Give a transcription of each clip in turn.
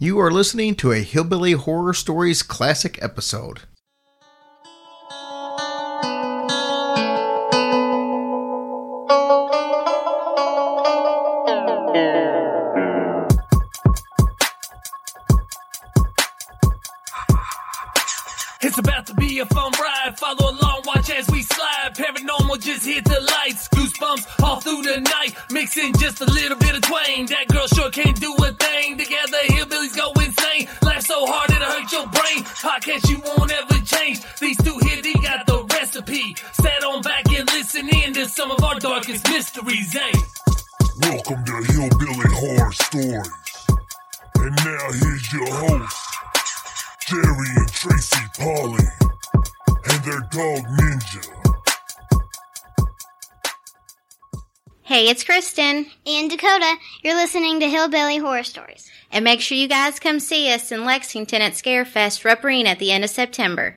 You are listening to a Hillbilly Horror Stories classic episode. Dakota, you're listening to Hillbilly Horror Stories. And make sure you guys come see us in Lexington at Scarefest Rupp at the end of September.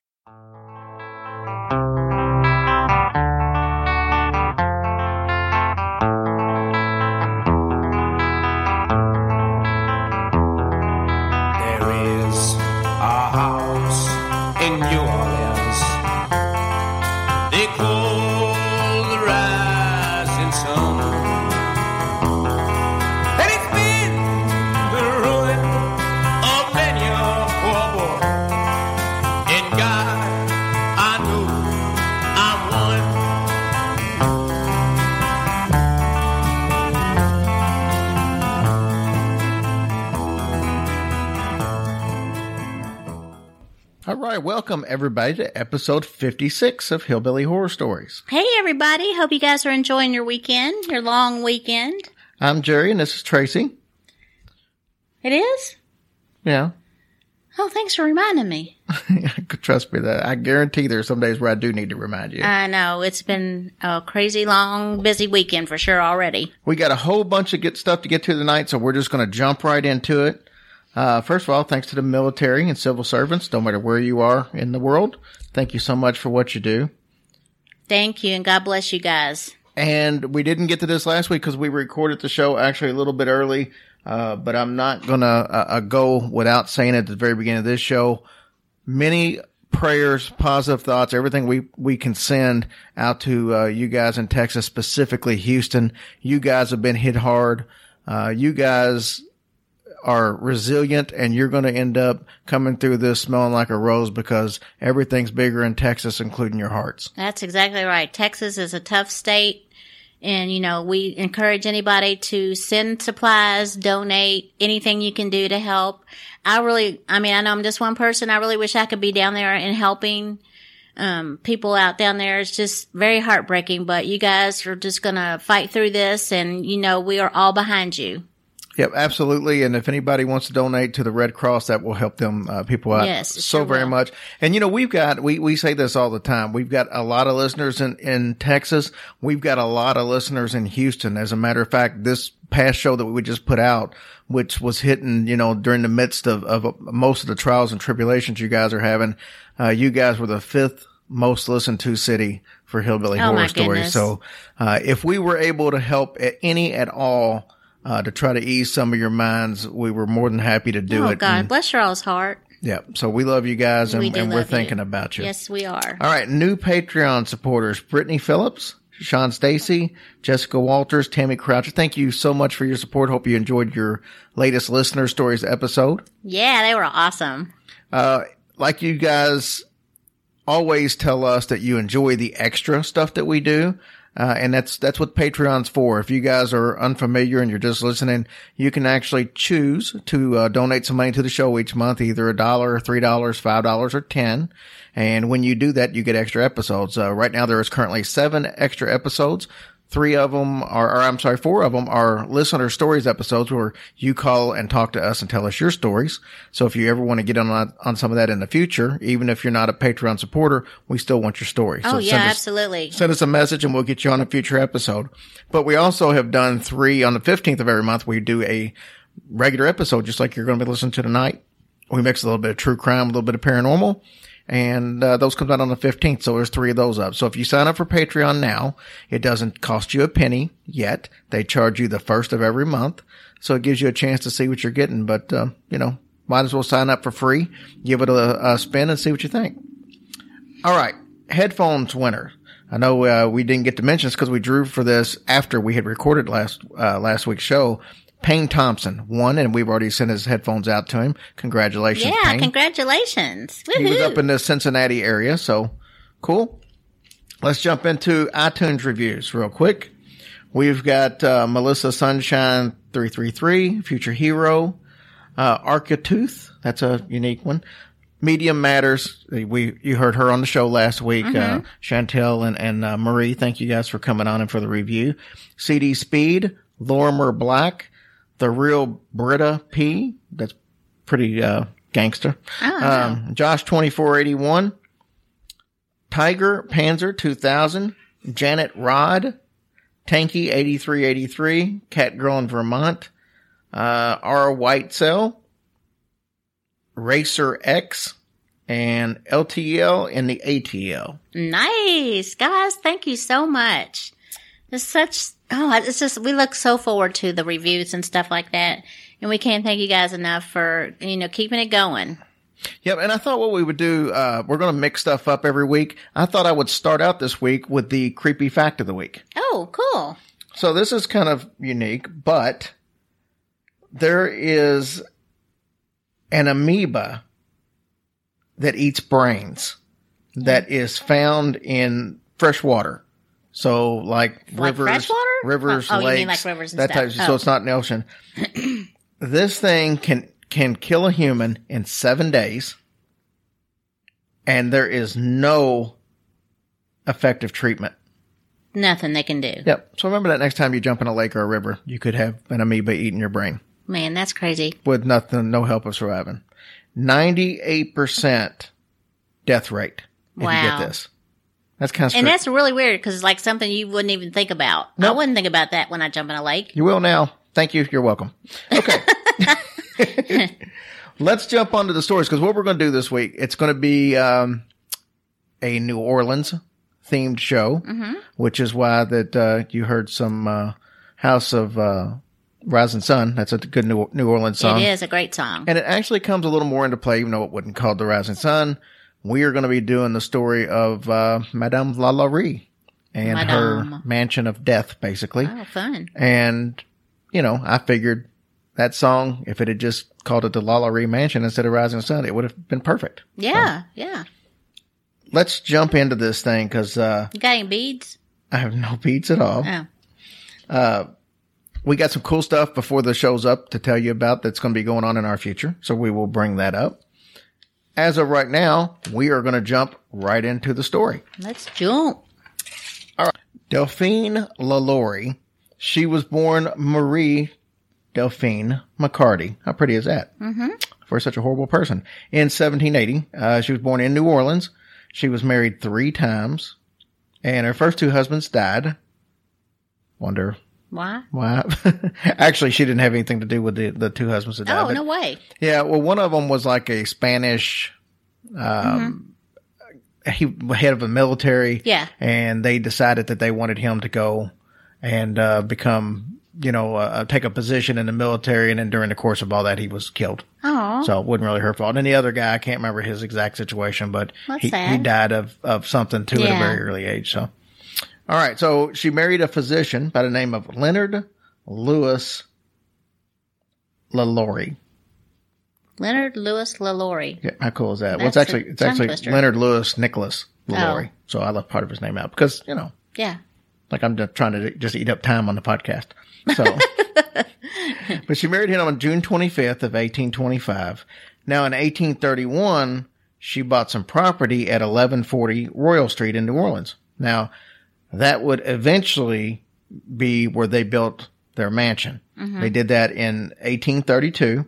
Welcome everybody to episode 56 of Hillbilly Horror Stories. Hey, everybody. Hope you guys are enjoying your weekend, your long weekend. I'm Jerry and this is Tracy. It is? Yeah, Oh, thanks for reminding me. trust me that I guarantee there's some days where I do need to remind you. I know. It's been a crazy, long, busy weekend for sure already. We got a whole bunch of good stuff to get to tonight, so we're just going to jump right into it. Uh, first of all, thanks to the military and civil servants, no matter where you are in the world. Thank you so much for what you do. Thank you, and God bless you guys. And we didn't get to this last week because we recorded the show actually a little bit early. Uh, but I'm not gonna uh, uh, go without saying at the very beginning of this show. Many prayers, positive thoughts, everything we we can send out to uh, you guys in Texas, specifically Houston. You guys have been hit hard. Uh, you guys are resilient, and you're going to end up coming through this smelling like a rose because everything's bigger in Texas, including your hearts. That's exactly right. Texas is a tough state. And, you know, we encourage anybody to send supplies, donate, anything you can do to help. I really, I mean, I know I'm just one person. I really wish I could be down there and helping, um, people out down there. It's just very heartbreaking, but you guys are just going to fight through this and, you know, we are all behind you. Yep, absolutely. And if anybody wants to donate to the Red Cross, that will help them uh, people out Yes, so sure very will. much. And you know, we've got we we say this all the time. We've got a lot of listeners in in Texas. We've got a lot of listeners in Houston. As a matter of fact, this past show that we just put out, which was hitting, you know, during the midst of of most of the trials and tribulations you guys are having, uh, you guys were the fifth most listened to city for Hillbilly Oh, Horror Stories. So, uh, if we were able to help at any at all, uh, to try to ease some of your minds, we were more than happy to do oh, it. Oh, God, And, bless your all's heart. yeah. So we love you guys and, we and we're love you. thinking about you. Yes, we are. All right. New Patreon supporters, Brittany Phillips, Sean Stacy, Jessica Walters, Tammy Croucher. Thank you so much for your support. Hope you enjoyed your latest listener stories episode. Yeah, they were awesome. Uh, like you guys always tell us that you enjoy the extra stuff that we do. Uh, and that's, that's what Patreon's for. If you guys are unfamiliar and you're just listening, you can actually choose to, uh, donate some money to the show each month, either a dollar, three dollars, five dollars, or ten. And when you do that, you get extra episodes. Uh, right now there is currently seven extra episodes. Three of them are, or I'm sorry, four of them are listener stories episodes where you call and talk to us and tell us your stories. So if you ever want to get on on some of that in the future, even if you're not a Patreon supporter, we still want your story. Oh, so yeah, send us, absolutely. Send us a message and we'll get you on a future episode. But we also have done three on the 15th of every month. We do a regular episode, just like you're going to be listening to tonight. We mix a little bit of true crime, a little bit of paranormal, and uh, those comes out on the 15th. So there's three of those up. So if you sign up for Patreon now, it doesn't cost you a penny yet. They charge you the first of every month. So it gives you a chance to see what you're getting. But, uh, you know, might as well sign up for free. Give it a, a spin and see what you think. All right. Headphones winner. I know uh, we didn't get to mention this because we drew for this after we had recorded last uh, last week's show. Payne Thompson won, and we've already sent his headphones out to him. Congratulations, Yeah, Payne. congratulations. he was up in the Cincinnati area, so cool. Let's jump into iTunes reviews real quick. We've got uh, Melissa Sunshine three three three, Future Hero, uh, Arcatooth. That's a unique one. Medium Matters. We you heard her on the show last week. Uh, Chantel and and uh, Marie. Thank you guys for coming on and for the review. CD Speed, Lorimer Black, the real Britta P. That's pretty uh, gangster. Um, Josh twenty four eighty one. Tiger Panzer 2000, Janet Rod, Tanky 8383, Cat Girl in Vermont, uh, R White Cell, Racer X, and LTL in the ATL. Nice. Guys, thank you so much. It's such, oh, it's just, we look so forward to the reviews and stuff like that. And we can't thank you guys enough for, you know, keeping it going. Yep, and I thought what we would do, uh, we're going to mix stuff up every week. I thought I would start out this week with the creepy fact of the week. Oh, cool. So this is kind of unique, but there is an amoeba that eats brains that is found in fresh water. So like, Like rivers, water? Oh, rivers, Oh, you mean lakes, like rivers and that stuff. type. So Oh. it's not in the ocean. this thing can can kill a human in seven days, and there is no effective treatment. Nothing they can do. Yep. So remember that next time you jump in a lake or a river, you could have an amoeba eating your brain Man, that's crazy. with nothing, no help of surviving. Ninety-eight percent death rate if you Wow. get this. That's kind of And that's really weird because it's like something you wouldn't even think about. I wouldn't think about that when I jump in a lake. You will now. Thank you. You're welcome. Okay. Let's jump onto the stories because what we're going to do this week, it's going to be um, a New Orleans themed show, which is why that uh, you heard some uh, House of uh, Rising Sun. That's a good New, New Orleans song. It is a great song. And it actually comes a little more into play, even though it wasn't called The Rising Sun. We are going to be doing the story of uh, Madame Lalaurie and her mansion of death, basically. oh, fun. And, you know, I figured that song, if it had just called it the Lalaurie Mansion instead of Rising Sun, it would have been perfect. Yeah, yeah. Let's jump into this thing because uh, You got any beads? I have no beads at all. Oh, We got some cool stuff before the show's up to tell you about that's going to be going on in our future. So we will bring that up. As of right now, we are going to jump right into the story. let's jump. All right. Delphine Lalaurie. She was born Marie Delphine McCarty. How pretty is that? Mm-hmm. For such a horrible person. In 1780, uh, she was born in New Orleans. She was married three times, and her first two husbands died. Wonder Why? why? Actually, she didn't have anything to do with the, the two husbands that died. Oh, no way. yeah, well, one of them was like a Spanish, um, he head of the military. Yeah. and they decided that they wanted him to go and uh, become, you know, uh, take a position in the military. And then during the course of all that, he was killed. Oh, So it wasn't really her fault. And the other guy, I can't remember his exact situation, but That's he, he died of, of something too at a very early age. So, all right. So she married a physician by the name of Leonard Louis Lalaurie. Leonard Louis Lalaurie. Yeah, how cool is that? well, it's actually it's actually twister. Leonard Louis Nicholas oh. Lalaurie. Oh. So I left part of his name out because you know, Yeah. like I'm just trying to just eat up time on the podcast. So, but she married him on June 25th of 1825. Now in 1831, she bought some property at 1140 Royal Street in New Orleans. Now that would eventually be where they built their mansion. Mm-hmm. They did that in 1832.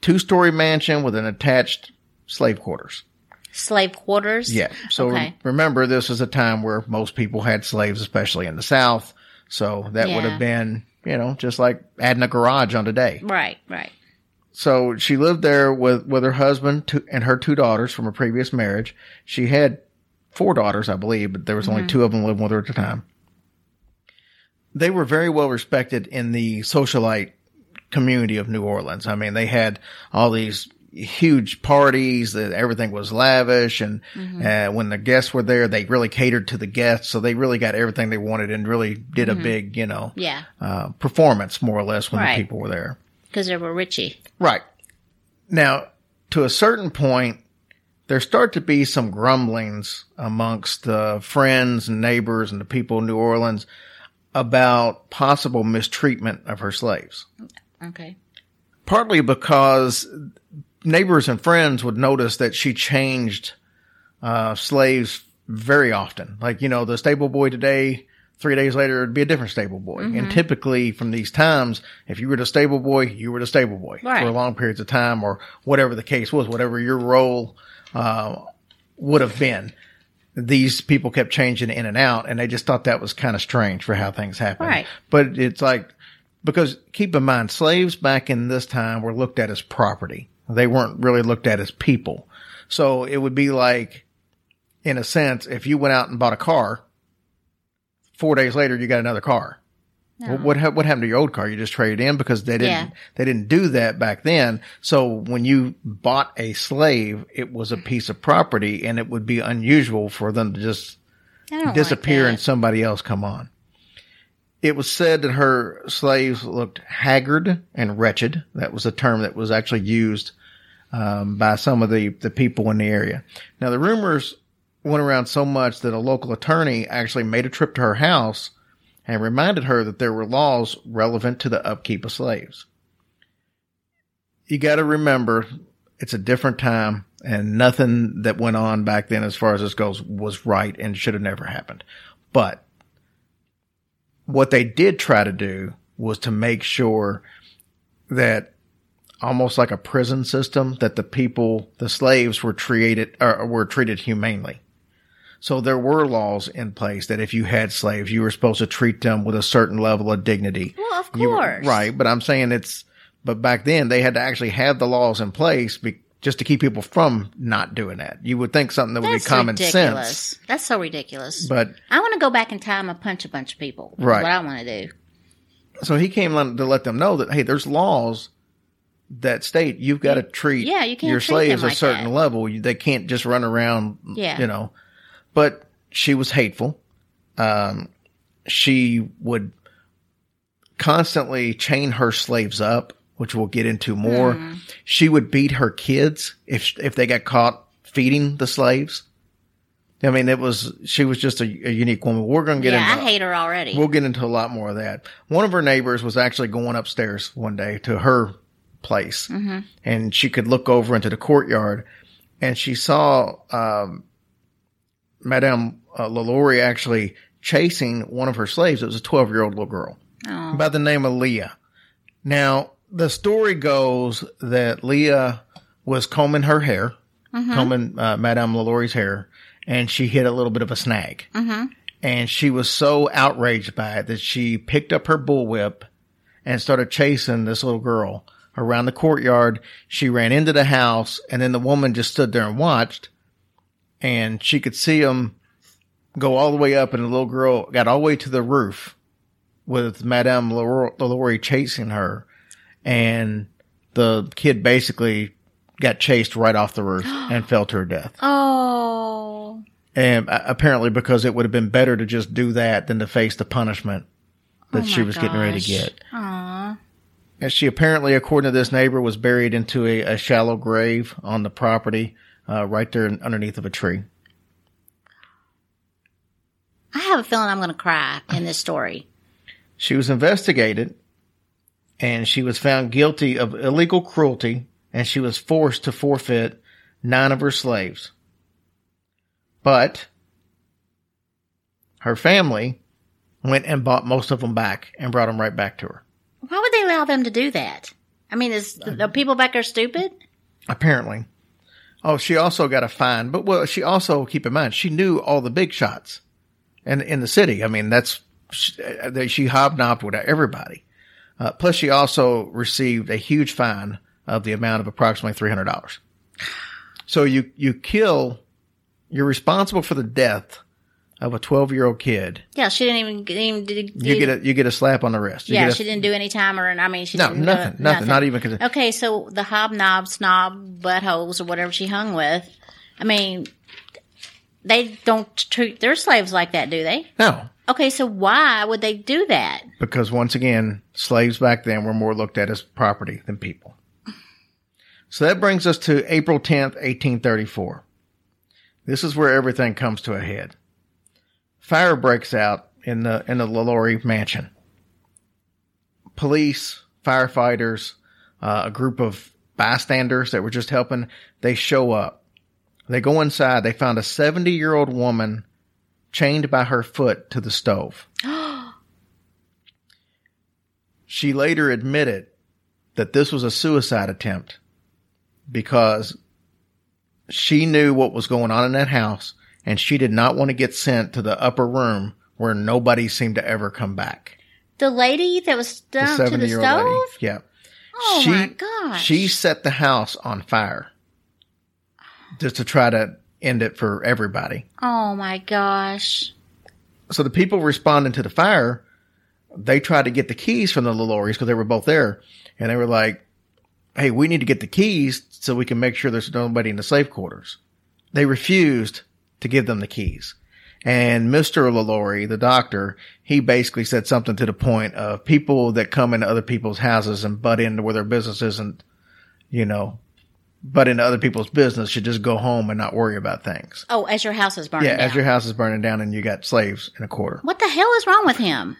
Two story mansion with an attached slave quarters. Slave quarters. Yeah. So Okay. remember, this is a time where most people had slaves, especially in the South. So that would have been, you know, just like adding a garage on today. Right, right. So she lived there with, with her husband two, and her two daughters from a previous marriage. She had four daughters, I believe, but there was only two of them living with her at the time. They were very well respected in the socialite community of New Orleans. I mean, they had all these huge parties that everything was lavish and uh, when the guests were there they really catered to the guests so they really got everything they wanted and really did a big you know Yeah. uh, performance more or less when Right. the people were there Because they were Richie. Right. Now, to a certain point, there start to be some grumblings amongst the friends and neighbors and the people in New Orleans about possible mistreatment of her slaves. Okay. Partly because neighbors and friends would notice that she changed uh, slaves very often. Like, you know, the stable boy today, three days later, it'd be a different stable boy. And typically from these times, if you were the stable boy, you were the stable boy Right. for long periods of time or whatever the case was, whatever your role uh, would have been. These people kept changing in and out, and they just thought that was kind of strange for how things happen. Right. But it's like, because keep in mind, slaves back in this time were looked at as property. They weren't really looked at as people. So it would be like, in a sense, if you went out and bought a car, four days later you got another car. Well, what ha- what happened to your old car? You just traded in because they didn't Yeah. they didn't do that back then. So when you bought a slave, it was a piece of property, and it would be unusual for them to just disappear like and somebody else come on. It was said that her slaves looked haggard and wretched. That was a term that was actually used um, by some of the, the people in the area. Now, the rumors went around so much that a local attorney actually made a trip to her house and reminded her that there were laws relevant to the upkeep of slaves. You got to remember, it's a different time and nothing that went on back then as far as this goes was right and should have never happened. But what they did try to do was to make sure that almost like a prison system that the people, the slaves were treated, or were treated humanely. So there were laws in place that if you had slaves, you were supposed to treat them with a certain level of dignity. Well, of You were- course. right. But I'm saying it's, but back then they had to actually have the laws in place be, just to keep people from not doing that. You would think something that would That's be common ridiculous. sense, That's so ridiculous. but I want to go back in time and punch a bunch of people. That's Right. what I want to do. so he came to let them know that, hey, there's laws that state you've got to treat Yeah, you can't your treat slaves them a certain that. level. They can't just run around, Yeah. you know. But she was hateful. Um, she would constantly chain her slaves up, which we'll get into more. Hmm. She would beat her kids if if they got caught feeding the slaves. I mean, it was she was just a, a unique woman. We're going to get yeah, into I hate her already. We'll get into a lot more of that. One of her neighbors was actually going upstairs one day to her place and she could look over into the courtyard and she saw, um, Madame uh, LaLaurie actually chasing one of her slaves. It was a 12 year old little girl oh. by the name of Leah. Now, the story goes that Leah was combing her hair, combing uh, Madame LaLaurie's hair, and she hit a little bit of a snag. And she was so outraged by it that she picked up her bullwhip and started chasing this little girl around the courtyard. She ran into the house, and then the woman just stood there and watched. And she could see them go all the way up, and the little girl got all the way to the roof with Madame LaLaurie chasing her. And the kid basically got chased right off the roof and fell to her death. oh. And uh, apparently because it would have been better to just do that than to face the punishment that Oh she was getting ready to get. Aw. And she apparently, according to this neighbor, was buried into a, a shallow grave on the property, uh, right there underneath of a tree. I have a feeling I'm going to cry in this story. She was investigated and she was found guilty of illegal cruelty and she was forced to forfeit nine of her slaves. But her family went and bought most of them back and brought them right back to her. Why would they allow them to do that? I mean, is Uh, the people back there stupid? Apparently. Oh, she also got a fine, but well, she also keep in mind she knew all the big shots, in in the city. I mean, that's she, uh, she hobnobbed with everybody. Uh, plus, she also received a huge fine of the amount of approximately three hundred dollars. So you you kill, you're responsible for the death of a 12 year old kid, Yeah, she didn't even, even did, you get a you get a slap on the wrist. You yeah, a- she didn't do any time or I mean she No, didn't do nothing, nothing, not even 'cause- Okay, so the hobnob, snob, buttholes or whatever she hung with, I mean, they don't treat their slaves like that, do they? No, Okay, so why would they do that? because once again, slaves back then were more looked at as property than people. So that brings us to April 10th, 1834. This is where everything comes to a head. Fire breaks out in the in the LaLaurie mansion. Police, firefighters, uh, a group of bystanders that were just helping, they show up. They go inside, they found a 70 year old woman chained by her foot to the stove. She later admitted that this was a suicide attempt because she knew what was going on in that house and she did not want to get sent to the upper room where nobody seemed to ever come back. The lady that was The down to the 70 year stove? lady. Yeah. Oh she, my gosh. She set the house on fire just to try to end it for everybody. Oh my gosh. So the people responding to the fire, they tried to get the keys from the LaLauries because they were both there. And they were like, Hey, we need to get the keys so we can make sure there's nobody in the slave quarters. They refused to give them the keys. And Mr. LaLaurie, the doctor, he basically said something to the point of people that come into other people's houses and butt into where their business isn't, you know, butt into other people's business should just go home and not worry about things. Oh, as your house is burning Yeah, down. as your house is burning down and you got slaves in a quarter. what the hell is wrong with him?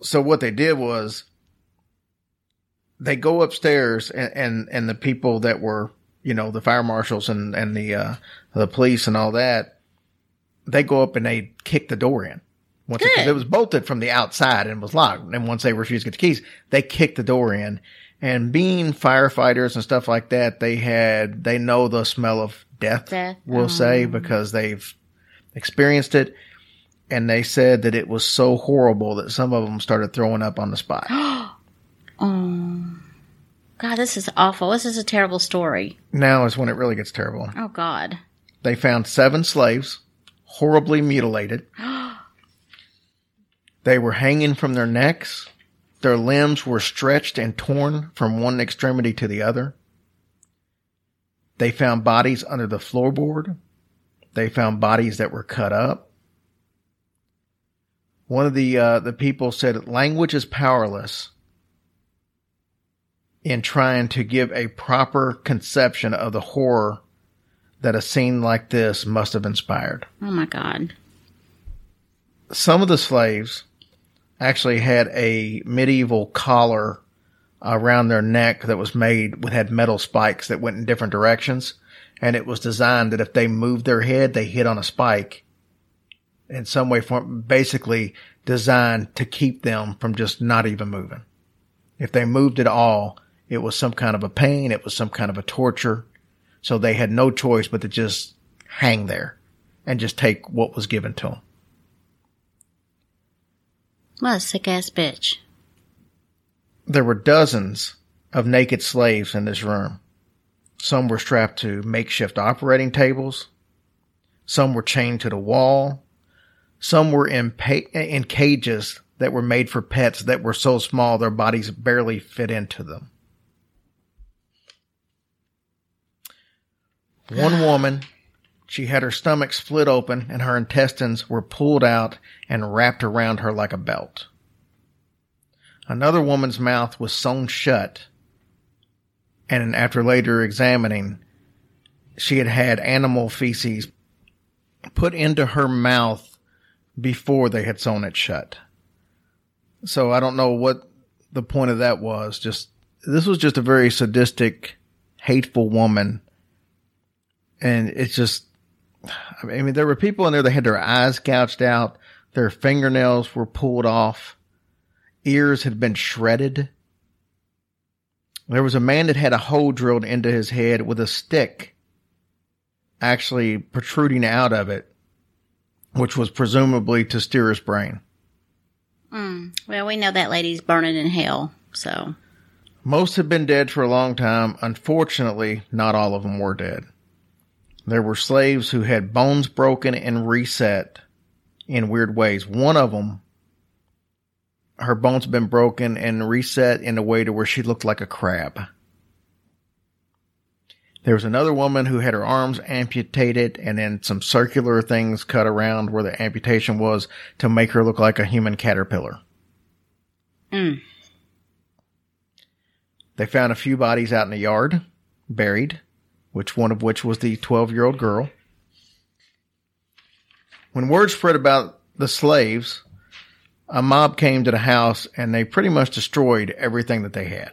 so what they did was they go upstairs and, and, and the people that were, you know, the fire marshals and, and the, uh, the police and all that, they go up and they kick the door in. Once it, it was bolted from the outside and was locked. And once they refused to get the keys, they kicked the door in. And being firefighters and stuff like that, they had, they know the smell of death, Death. we'll say, because they've experienced it. And they said that it was so horrible that some of them started throwing up on the spot. God, this is awful. This is a terrible story. now is when it really gets terrible. Oh God. They found seven slaves, horribly mutilated. they were hanging from their necks. Their limbs were stretched and torn from one extremity to the other. They found bodies under the floorboard. They found bodies that were cut up. One of the uh, the people said language is powerless in trying to give a proper conception of the horror that a scene like this must have inspired. Oh my God. Some of the slaves actually had a medieval collar around their neck that was made with had metal spikes that went in different directions and it was designed that if they moved their head they hit on a spike in some way form basically designed to keep them from just not even moving if they moved at all it was some kind of a pain it was some kind of a torture so they had no choice but to just hang there and just take what was given to them What a sick ass bitch. there were dozens of naked slaves in this room. Some were strapped to makeshift operating tables. Some were chained to the wall. Some were in, pa- in cages that were made for pets that were so small their bodies barely fit into them. One woman, she had her stomach split open and her intestines were pulled out and wrapped around her like a belt. Another woman's mouth was sewn shut, and after later examining, she had had animal feces put into her mouth before they had sewn it shut. So I don't know what the point of that was. Just this was just a very sadistic, hateful woman, and it's just. I mean, there were people in there that had their eyes gouged out, their fingernails were pulled off ears had been shredded. There was a man that had a hole drilled into his head with a stick actually protruding out of it, which was presumably to steer his brain. Mm, Well, we know that lady's burning in hell. So Most had been dead for a long time. Unfortunately, not all of them were dead. There were slaves who had bones broken and reset in weird ways. One of them, her bones had been broken and reset in a way to where she looked like a crab. There was another woman who had her arms amputated and then some circular things cut around where the amputation was to make her look like a human caterpillar. Mm. They found a few bodies out in the yard, buried, which one of which was the 12 year old girl. When word spread about the slaves, a mob came to the house and they pretty much destroyed everything that they had.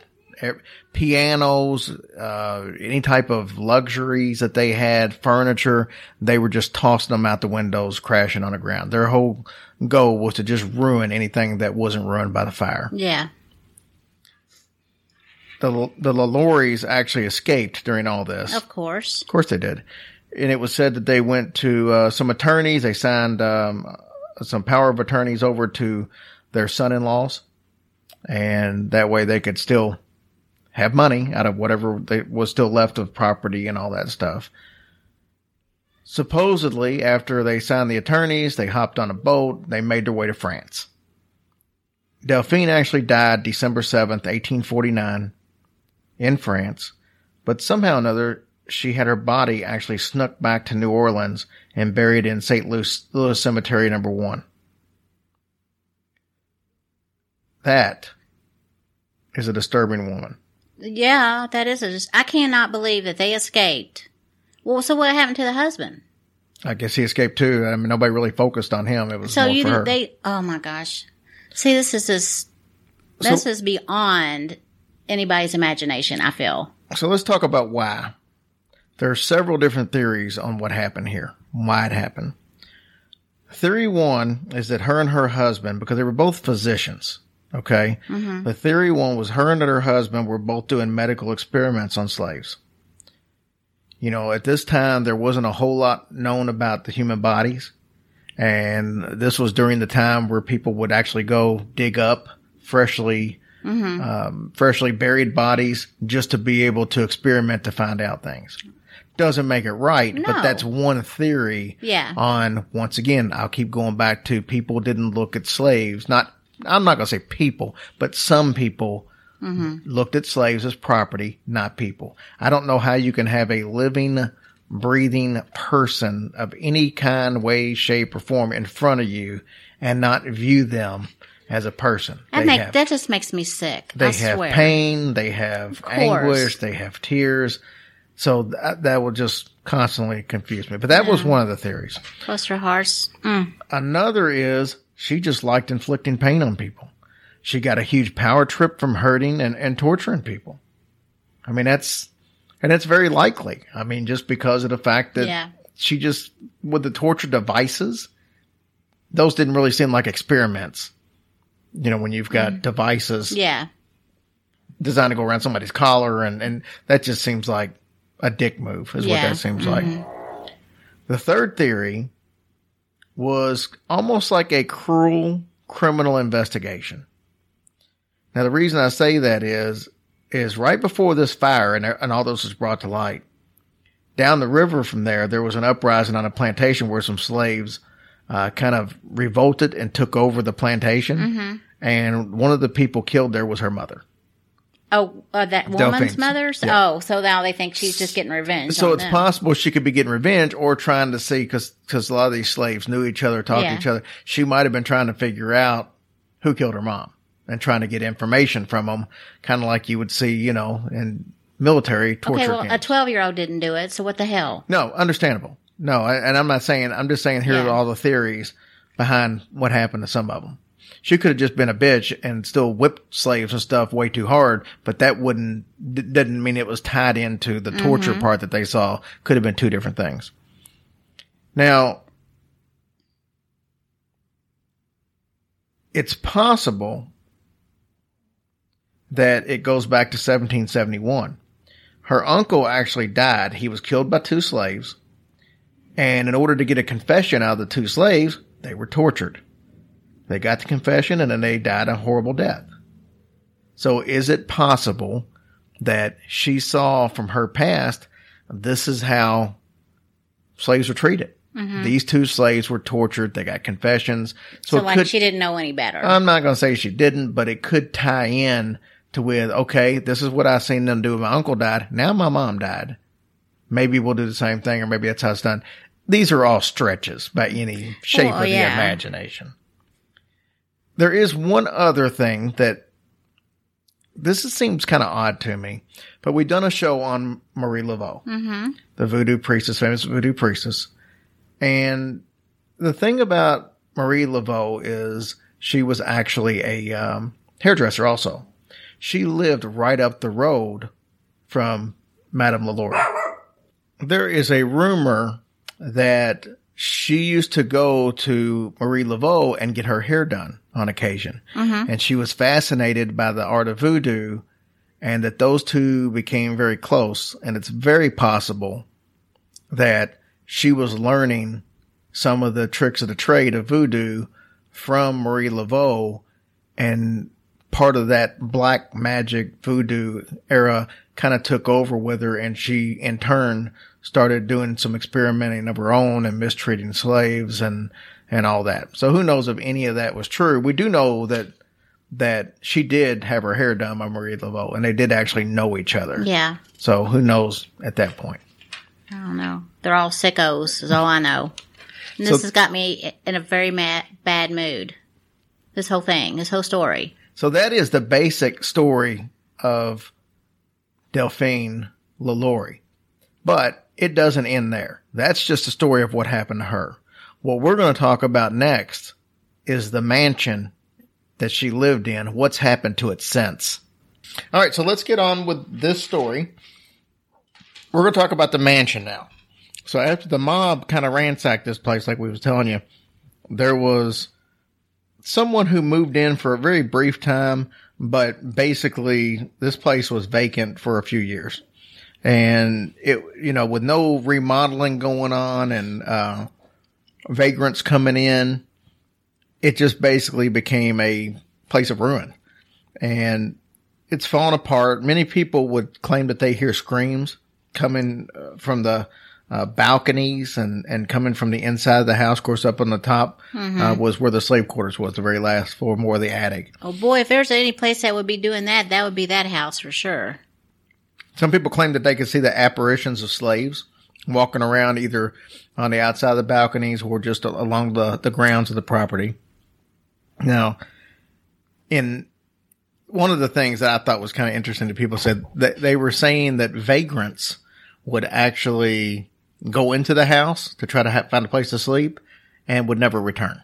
Pianos, uh, any type of luxuries that they had, furniture, they were just tossing them out the windows, crashing on the ground. Their whole goal was to just ruin anything that wasn't ruined by the fire Yeah. The the LaLauries actually escaped during all this. Of course. Of course they did. And it was said that they went to uh, some attorneys. They signed um, some power of attorneys over to their son-in-laws, and that way they could still have money out of whatever they, was still left of property and all that stuff. Supposedly, after they signed the attorneys, they hopped on a boat. They made their way to France. Delphine actually died December 7th, 1849 in France, but somehow or another, she had her body actually snuck back to New Orleans and buried in St. Louis, Cemetery number one. That is a disturbing woman. Yeah, that is a. I cannot believe that they escaped. Well, so what happened to the husband? I guess he escaped too. I mean, nobody really focused on him. It was So you for did her. they? Oh my gosh! See, this is just this So- is beyond anybody's imagination. I feel. So let's talk about why. There are several different theories on what happened here, why it happened. Theory one is that her and her husband, because they were both physicians, okay? Mm-hmm. The theory one was her and her husband were both doing medical experiments on slaves. You know, at this time, there wasn't a whole lot known about the human bodies. And this was during the time where people would actually go dig up freshly um, freshly buried bodies just to be able to experiment to find out things. Doesn't make it right, but that's one theory Yeah. on, once again, I'll keep going back to people didn't look at slaves. Not, I'm not going to say people, but some people looked at slaves as property, not people. I don't know how you can have a living, breathing person of any kind, way, shape, or form in front of you and not view them as a person. That They have- that just makes me sick. they I have swear. pain, they have anguish, they have tears. So that, that will just constantly confuse me. But that was one of the theories. Cluster horse. Mm. Another is she just liked inflicting pain on people. She got a huge power trip from hurting and, and torturing people. I mean, that's, and it's very likely. I mean, just because of the fact that Yeah. she just, with the torture devices, those didn't really seem like experiments. You know, when you've got mm-hmm. devices Yeah. designed to go around somebody's collar and, and that just seems like a dick move is what that seems like. Mm-hmm. The third theory was almost like a cruel criminal investigation. Now the reason I say that is, is right before this fire and, and all this was brought to light, down the river from there, there was an uprising on a plantation where some slaves, uh, kind of revolted and took over the plantation. And one of the people killed there was her mother. Oh, uh, that woman's Delphine's. mother's. Yeah. Oh, so now they think she's just getting revenge. So it's them. possible she could be getting revenge or trying to see because because a lot of these slaves knew each other, talked Yeah. to each other. She might have been trying to figure out who killed her mom and trying to get information from them, kind of like you would see, you know, in military torture Okay, well, a twelve-year-old didn't do it, so what the hell? no, understandable. No, and I'm not saying. I'm just saying here are all the theories behind what happened to some of them. She could have just been a bitch and still whipped slaves and stuff way too hard, but that wouldn't d- didn't mean it was tied into the torture mm-hmm. part that they saw. Could have been two different things. Now, it's possible that it goes back to 1771. Her uncle actually died. He was killed by two slaves. And in order to get a confession out of the two slaves, they were tortured. They got the confession and then they died a horrible death. So is it possible that she saw from her past, this is how slaves were treated. Mm-hmm. These two slaves were tortured. They got confessions. So, it like could- she didn't know any better. I'm not going to say she didn't, but it could tie in to with, okay, this is what I seen them do my uncle died. Now my mom died. Maybe we'll do the same thing, or maybe that's how it's done. These are all stretches by any shape Well, of the imagination. There is one other thing that this seems kind of odd to me, but we've done a show on Marie Laveau, mm-hmm. the voodoo priestess, famous voodoo priestess. And the thing about Marie Laveau is she was actually a um, hairdresser also. She lived right up the road from Madame Lalaurie. There is a rumor that she used to go to Marie Laveau and get her hair done on occasion. Mm-hmm. And she was fascinated by the art of voodoo and that those two became very close. And it's very possible that she was learning some of the tricks of the trade of voodoo from Marie Laveau and part of that black magic voodoo era kind of took over with her and she in turn started doing some experimenting of her own and mistreating slaves and and all that. So who knows if any of that was true. We do know that that she did have her hair done by Marie Laveau and they did actually know each other. yeah. So who knows at that point. I don't know. They're all sickos, is all I know. And So- this has got me in a very mad, bad mood. This whole thing, this whole story. So that is the basic story of Delphine Lalaurie. But it doesn't end there. That's just a story of what happened to her. What we're going to talk about next is the mansion that she lived in. What's happened to it since? All right. So let's get on with this story. We're going to talk about the mansion now. So after the mob kind of ransacked this place, like we was telling you, there was someone who moved in for a very brief time, but basically this place was vacant for a few years. And it, you know, with no remodeling going on and, uh, vagrants coming in, it just basically became a place of ruin. And it's fallen apart. Many people would claim that they hear screams coming uh, from the uh, balconies and, and coming from the inside of the house. Of course, up on the top uh, was where the slave quarters was, the very last floor, more of the attic. Oh boy, if there's any place that would be doing that, that would be that house for sure. Some people claim that they could see the apparitions of slaves walking around either on the outside of the balconies or just along the, the grounds of the property. Now, in one of the things that I thought was kind of interesting that people said that they were saying that vagrants would actually go into the house to try to ha- find a place to sleep and would never return.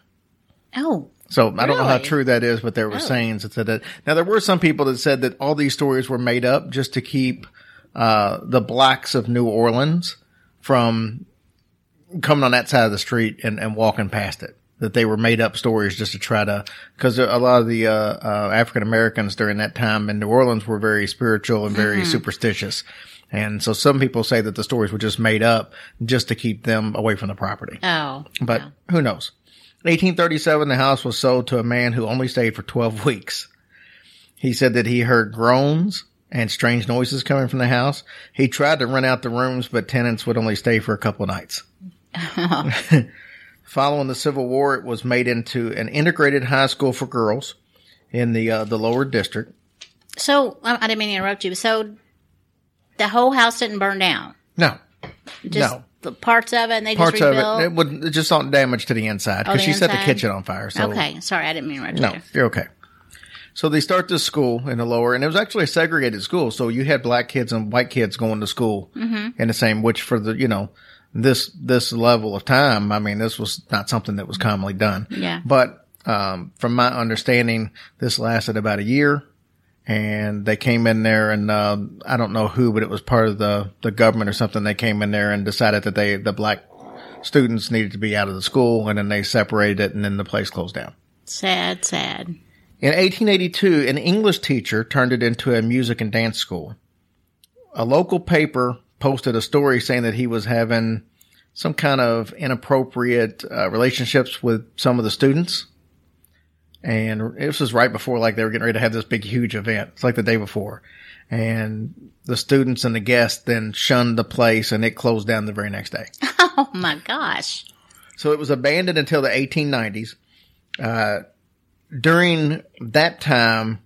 Oh, So I don't know how true that is, but there were Oh. sayings that said that. Now there were some people that said that all these stories were made up just to keep uh, the blacks of New Orleans from coming on that side of the street and, and walking past it. That they were made up stories just to try to, because a lot of the uh, uh, African Americans during that time in New Orleans were very spiritual and very superstitious. And so some people say that the stories were just made up just to keep them away from the property. oh, But yeah. who knows? In 1837, the house was sold to a man who only stayed for 12 weeks. He said that he heard groans and strange noises coming from the house. He tried to rent out the rooms, but tenants would only stay for a couple of nights. Following the Civil War, it was made into an integrated high school for girls in the uh, the lower district. So I I didn't mean to interrupt you. So the whole house didn't burn down. No, Just No. the parts of it, and they parts just of rebuilt. it, it would it just not damage to the inside Oh, because the she set the kitchen on fire. So okay, sorry, I didn't mean to interrupt No, you. No, you're okay. So they start this school in the lower, and it was actually a segregated school. So you had black kids and white kids going to school in the same, which for the, you know, this, this level of time, I mean, this was not something that was commonly done. Yeah. But, um, from my understanding, this lasted about a year and they came in there and, uh, I don't know who, but it was part of the, the government or something. They came in there and decided that they, the black students needed to be out of the school and then they separated it and then the place closed down. Sad, sad. In 1882, an English teacher turned it into a music and dance school. A local paper posted a story saying that he was having some kind of inappropriate uh, relationships with some of the students. And this was right before like they were getting ready to have this big, huge event. It's like the day before. And the students and the guests then shunned the place and it closed down the very next day. Oh my gosh. So it was abandoned until the 1890s. Uh, during that time,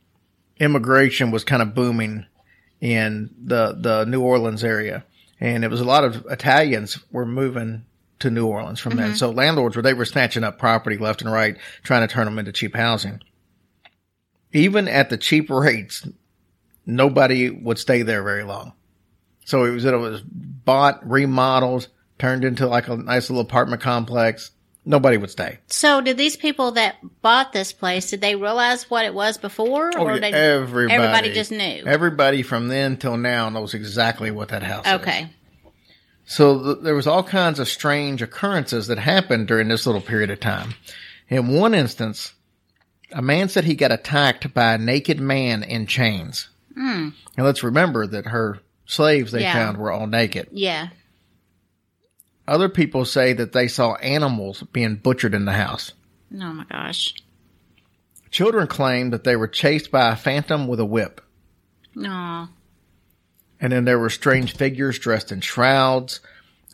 immigration was kind of booming in the, the New Orleans area. And it was a lot of Italians were moving to New Orleans from then. Mm-hmm. So landlords were, they were snatching up property left and right, trying to turn them into cheap housing. Even at the cheap rates, nobody would stay there very long. So it was, it was bought, remodeled, turned into like a nice little apartment complex. Nobody would stay. So did these people that bought this place, did they realize what it was before? Oh, or yeah, they, everybody, everybody just knew? Everybody from then till now knows exactly what that house is. okay. So th- there was all kinds of strange occurrences that happened during this little period of time. In one instance, a man said he got attacked by a naked man in chains. Hmm. And let's remember that her slaves they Yeah. found were all naked. Yeah. Other people say that they saw animals being butchered in the house. Oh my gosh. Children claim that they were chased by a phantom with a whip. No. And then there were strange figures dressed in shrouds.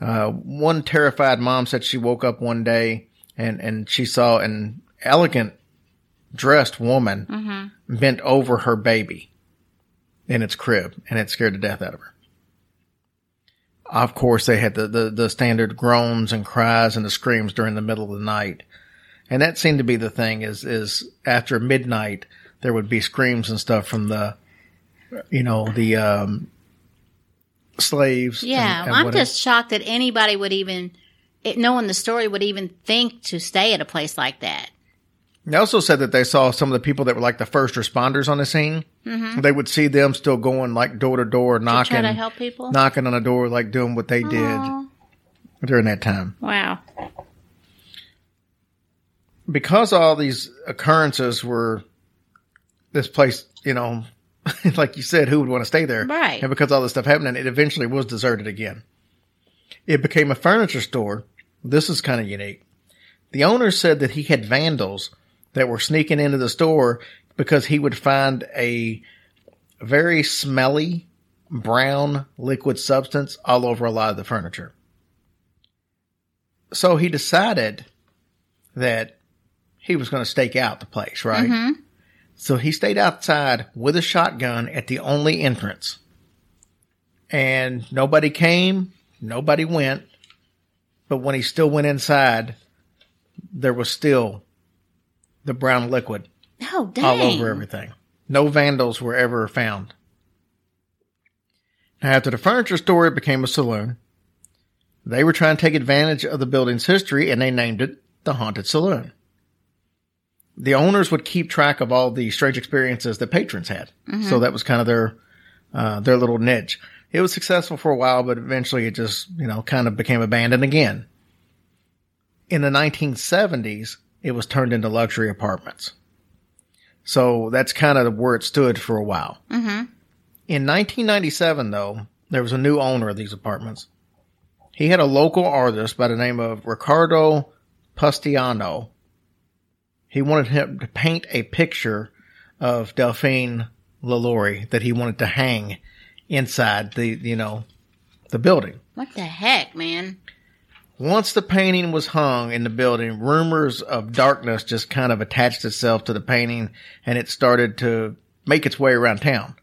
Uh, one terrified mom said she woke up one day and, and she saw an elegant dressed woman bent over her baby in its crib and it scared the death out of her. Of course, they had the, the, the standard groans and cries and the screams during the middle of the night. And that seemed to be the thing is, is after midnight, there would be screams and stuff from the, you know, the, um, slaves. Yeah. and- and I'm just shocked that anybody would even, it, knowing the story, would even think to stay at a place like that. They also said that they saw some of the people that were like the first responders on the scene. Mm-hmm. They would see them still going like door to door, knocking, Try to help people. knocking on a door, like doing what they did during that time. Wow. Because all these occurrences were this place, you know, like you said, who would want to stay there? Right. And because all this stuff happening, it eventually was deserted again. It became a furniture store. This is kind of unique. The owner said that he had vandals that were sneaking into the store because he would find a very smelly brown liquid substance all over a lot of the furniture. So he decided that he was going to stake out the place, right? Mm-hmm. So he stayed outside with a shotgun at the only entrance. And nobody came, nobody went. But when he still went inside, there was still the brown liquid Oh, dang. all over everything. No vandals were ever found. Now, after the furniture store, it became a saloon. They were trying to take advantage of the building's history and they named it the Haunted Saloon. The owners would keep track of all the strange experiences that patrons had. So that was kind of their, uh, their little niche. It was successful for a while, but eventually it just, you know, kind of became abandoned again. In the 1970s, it was turned into luxury apartments. So that's kind of where it stood for a while. Mm-hmm. In 1997, though, there was a new owner of these apartments. He had a local artist by the name of Ricardo Pustanio. He wanted him to paint a picture of Delphine Lalaurie that he wanted to hang inside the, you know, the building. What the heck, man? Once the painting was hung in the building, rumors of darkness just kind of attached itself to the painting and it started to make its way around town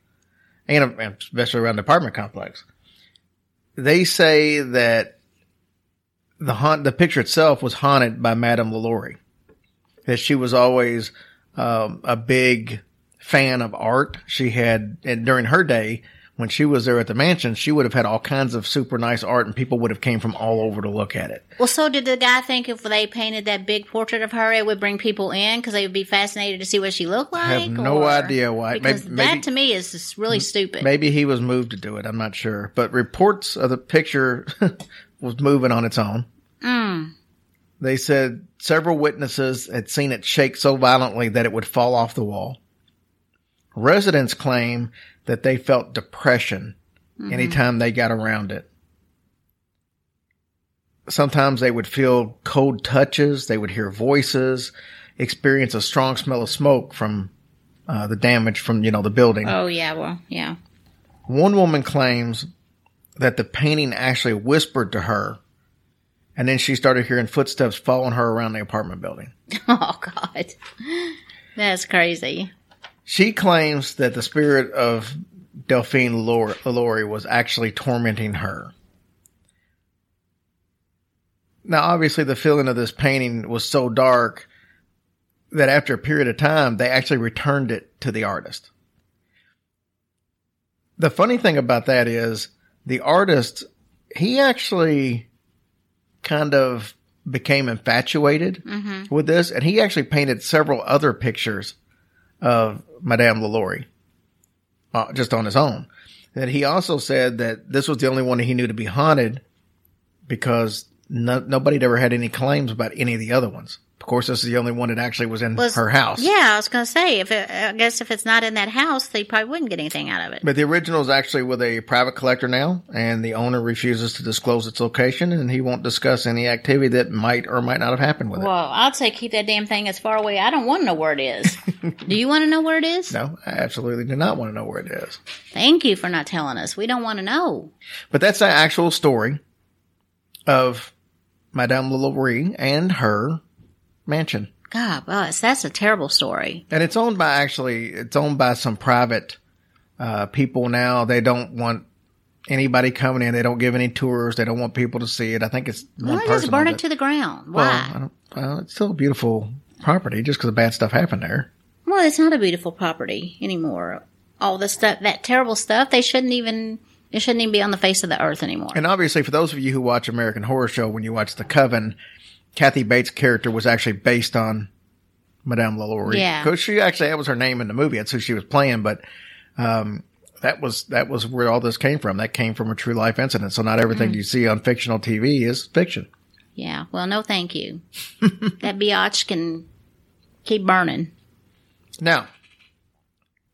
and especially around the apartment complex. They say that the haunt, the picture itself was haunted by Madame Lalaurie, that she was always um, a big fan of art. She had, and during her day, when she was there at the mansion, she would have had all kinds of super nice art and people would have came from all over to look at it. Well, so did the guy think if they painted that big portrait of her, it would bring people in because they would be fascinated to see what she looked like? I have no idea why. Because Maybe- maybe- that to me is just really stupid. Maybe he was moved to do it. I'm not sure, but reports of the picture was moving on its own. Mm. They said several witnesses had seen it shake so violently that it would fall off the wall. Residents claim that they felt depression anytime they got around it. Sometimes they would feel cold touches, they would hear voices, experience a strong smell of smoke from uh, the damage from, you know, the building. Oh yeah, well, yeah. One woman claims that the painting actually whispered to her and then she started hearing footsteps following her around the apartment building. Oh God, that's crazy. She claims that the spirit of Delphine Lalaurie was actually tormenting her. Now, obviously, the feeling of this painting was so dark that after a period of time, they actually returned it to the artist. The funny thing about that is the artist, he actually kind of became infatuated mm-hmm. with this, and he actually painted several other pictures of Madame Lalaurie uh, just on his own. That he also said that this was the only one he knew to be haunted because no, nobody had ever had any claims about any of the other ones. Of course, this is the only one that actually was in Was- her house. Yeah, I was gonna say if it, I guess if it's not in that house, they probably wouldn't get anything out of it. But the original is actually with a private collector now, and the owner refuses to disclose its location, and he won't discuss any activity that might or might not have happened with it. Well, I'd say keep that damn thing as far away. I don't want to know where it is. Do you want to know where it is? No, I absolutely do not want to know where it is. Thank you for not telling us. We don't want to know. But that's the actual story of Madame Lalaurie and her mansion. God, boss, that's a terrible story. And it's owned by actually, it's owned by some private uh, people now. They don't want anybody coming in. They don't give any tours. They don't want people to see it. I think it's one Why person. just burn it to the ground? Well, Why? Don't, well, it's still a beautiful property just because bad stuff happened there. Well, it's not a beautiful property anymore. All the stuff, that terrible stuff, they shouldn't even, it shouldn't even be on the face of the earth anymore. And obviously, for those of you who watch American Horror Show, when you watch The Coven, Kathy Bates' character was actually based on Madame Lalaurie. Yeah. because she actually that was her name in the movie. That's who she was playing. But um, that was that was where all this came from. That came from a true life incident. So not everything you see on fictional TV is fiction. Yeah. Well, no, thank you. that biatch can keep burning. Now,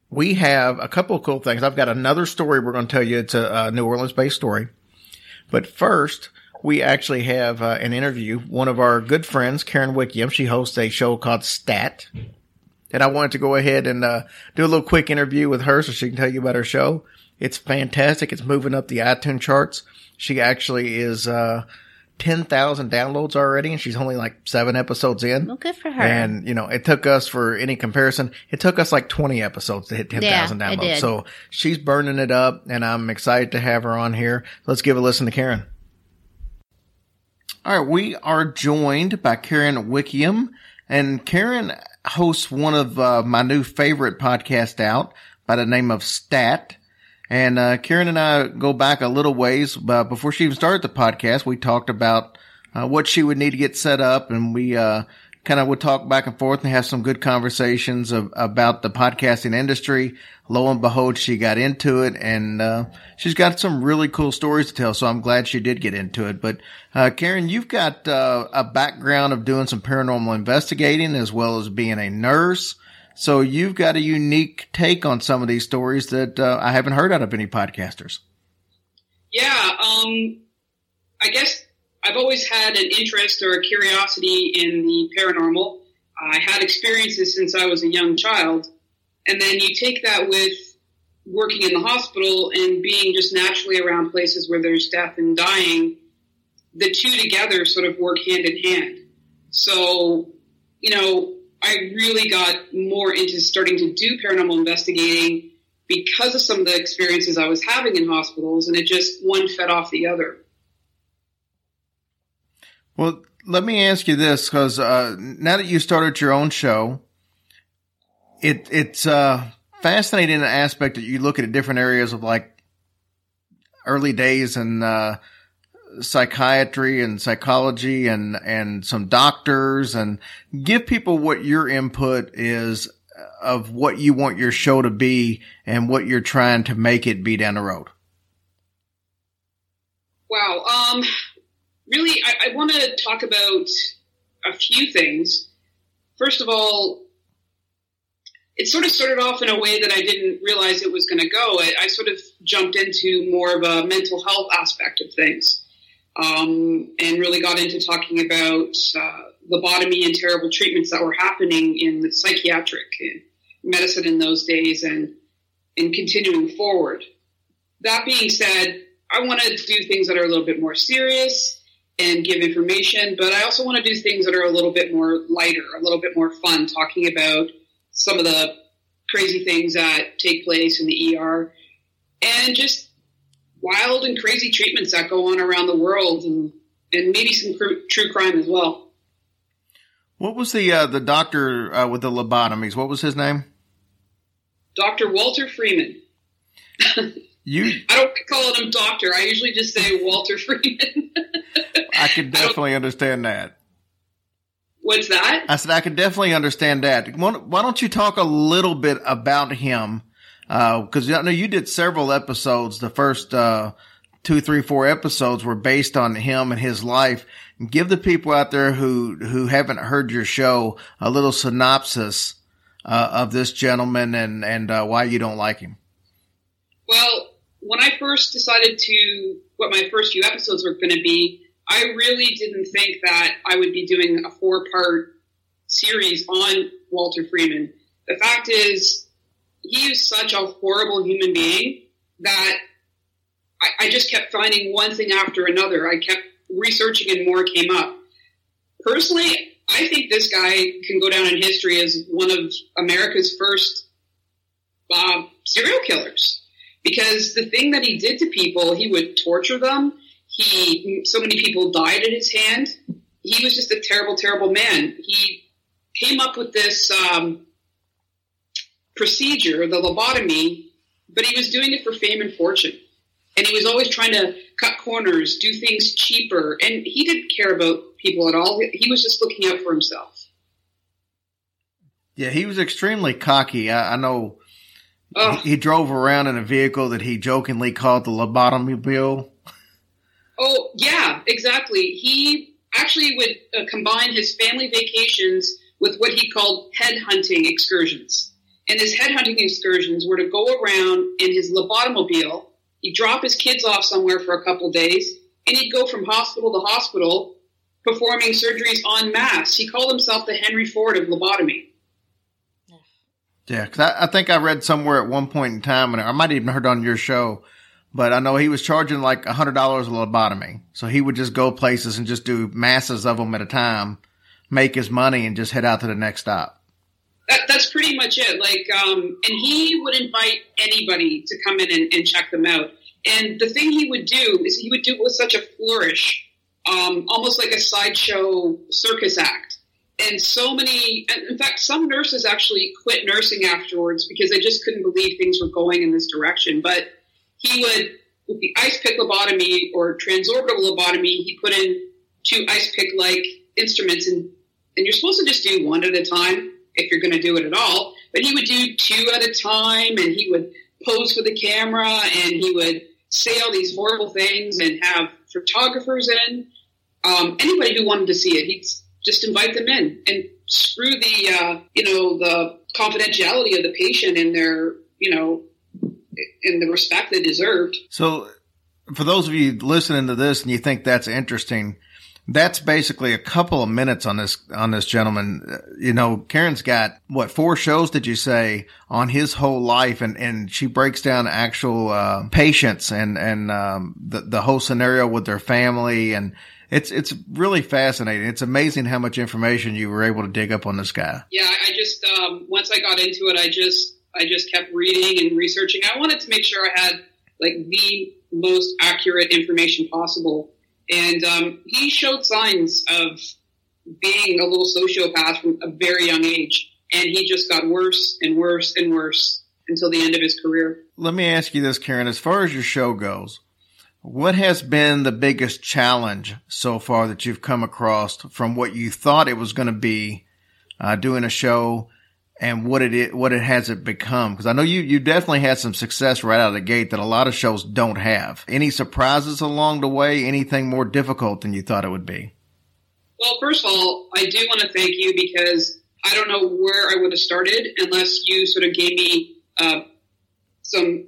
we have a couple of cool things. I've got another story we're going to tell you. It's a, a New Orleans based story. But first, we actually have uh, an interview. One of our good friends, Karen Wickiam, she hosts a show called Stat. And I wanted to go ahead and uh, do a little quick interview with her so she can tell you about her show. It's fantastic. It's moving up the iTunes charts. She actually is uh, 10,000 downloads already, and she's only like seven episodes in. Well, good for her. And, you know, it took us for any comparison, it took us like 20 episodes to hit 10,000 Yeah, downloads. So she's burning it up and I'm excited to have her on here. Let's give a listen to Karen. All right. We are joined by Karen Wickiam and Karen hosts one of uh, my new favorite podcasts out by the name of Stat. And uh, Karen and I go back a little ways, but before she even started the podcast, we talked about uh, what she would need to get set up, and we uh, kind of would talk back and forth and have some good conversations of, about the podcasting industry. Lo and behold, she got into it, and uh, she's got some really cool stories to tell. So I'm glad she did get into it. But uh, Karen, you've got uh, a background of doing some paranormal investigating as well as being a nurse. So you've got a unique take on some of these stories that uh, I haven't heard out of any podcasters. Yeah, um, I guess I've always had an interest or a curiosity in the paranormal. I had experiences since I was a young child, and then you take that with working in the hospital and being just naturally around places where there's death and dying. The two together sort of work hand in hand. So, you know, I really got more into starting to do paranormal investigating because of some of the experiences I was having in hospitals, and it just one fed off the other. Well, let me ask you this, because uh, now that you started your own show, it it's uh, fascinating the aspect that you look at different areas of like early days and uh, psychiatry and psychology and and some doctors and give people what your input is of what you want your show to be and what you're trying to make it be down the road. Wow. Um, really, I, I want to talk about a few things. First of all, it sort of started off in a way that I didn't realize it was going to go. I, I sort of jumped into more of a mental health aspect of things. Um, and really got into talking about uh, lobotomy and terrible treatments that were happening in psychiatric medicine in those days and, and continuing forward. That being said, I want to do things that are a little bit more serious and give information, but I also want to do things that are a little bit more lighter, a little bit more fun, talking about some of the crazy things that take place in the ER and just wild and crazy treatments that go on around the world and, and maybe some cr- true crime as well. What was the uh, the doctor uh, with the lobotomies? What was his name? Dr. Walter Freeman. You, I don't call him doctor. I usually just say Walter Freeman. I could definitely understand that. What's that? I said I could definitely understand that. Why don't you talk a little bit about him? Because I know you did several episodes. The first uh, two, three, four episodes were based on him and his life. Give the people out there who who haven't heard your show a little synopsis uh, of this gentleman and and uh, why you don't like him. Well, when I first decided to what my first few episodes were going to be, I really didn't think that I would be doing a four part series on Walter Freeman. The fact is, he is such a horrible human being that I, I just kept finding one thing after another. I kept researching and more came up. Personally, I think this guy can go down in history as one of America's first uh, serial killers because the thing that he did to people, he would torture them. He, so many people died at his hand. He was just a terrible, terrible man. He came up with this um, procedure, the lobotomy, but he was doing it for fame and fortune. And he was always trying to cut corners, do things cheaper, and he didn't care about people at all. He was just looking out for himself. Yeah, he was extremely cocky. I, I know he, he, drove around in a vehicle that he jokingly called the lobotomobile. Oh, yeah, exactly. He actually would uh, combine his family vacations with what he called head hunting excursions. And his head hunting excursions were to go around in his lobotomobile. He'd drop his kids off somewhere for a couple days, and he'd go from hospital to hospital performing surgeries en masse. He called himself the Henry Ford of lobotomy. Yeah, because I, I, think I read somewhere at one point in time, and I might even heard on your show, but I know he was charging like a hundred dollars a lobotomy. So he would just go places and just do masses of them at a time, make his money, and just head out to the next stop. That, that's pretty much it. Like, um, and he would invite anybody to come in and, and, check them out. And the thing he would do is he would do it with such a flourish, um, almost like a sideshow circus act and so many in fact some nurses actually quit nursing afterwards because they just couldn't believe things were going in this direction but he would with the ice pick lobotomy or transorbital lobotomy he put in two ice pick like instruments and and you're supposed to just do one at a time if you're going to do it at all but he would do two at a time and he would pose for the camera and he would say all these horrible things and have photographers in. Um, anybody who wanted to see it he'd just invite them in and screw the uh, you know the confidentiality of the patient and their you know in the respect they deserved. So, for those of you listening to this and you think that's interesting, that's basically a couple of minutes on this on this gentleman. You know, Karen's got what four shows did you say on his whole life, and and she breaks down actual uh, patients and and um, the the whole scenario with their family and it's it's really fascinating. It's amazing how much information you were able to dig up on this guy. Yeah, I just um, once I got into it, I just I just kept reading and researching. I wanted to make sure I had like the most accurate information possible, and um, he showed signs of being a little sociopath from a very young age, and he just got worse and worse and worse until the end of his career. Let me ask you this, Karen. As far as your show goes, what has been the biggest challenge so far that you've come across from what you thought it was going to be uh, doing a show and what it what it has it become? Because I know you you definitely had some success right out of the gate that a lot of shows don't have. Any surprises along the way? Anything more difficult than you thought it would be? Well, first of all, I do want to thank you because I don't know where I would have started unless you sort of gave me uh, some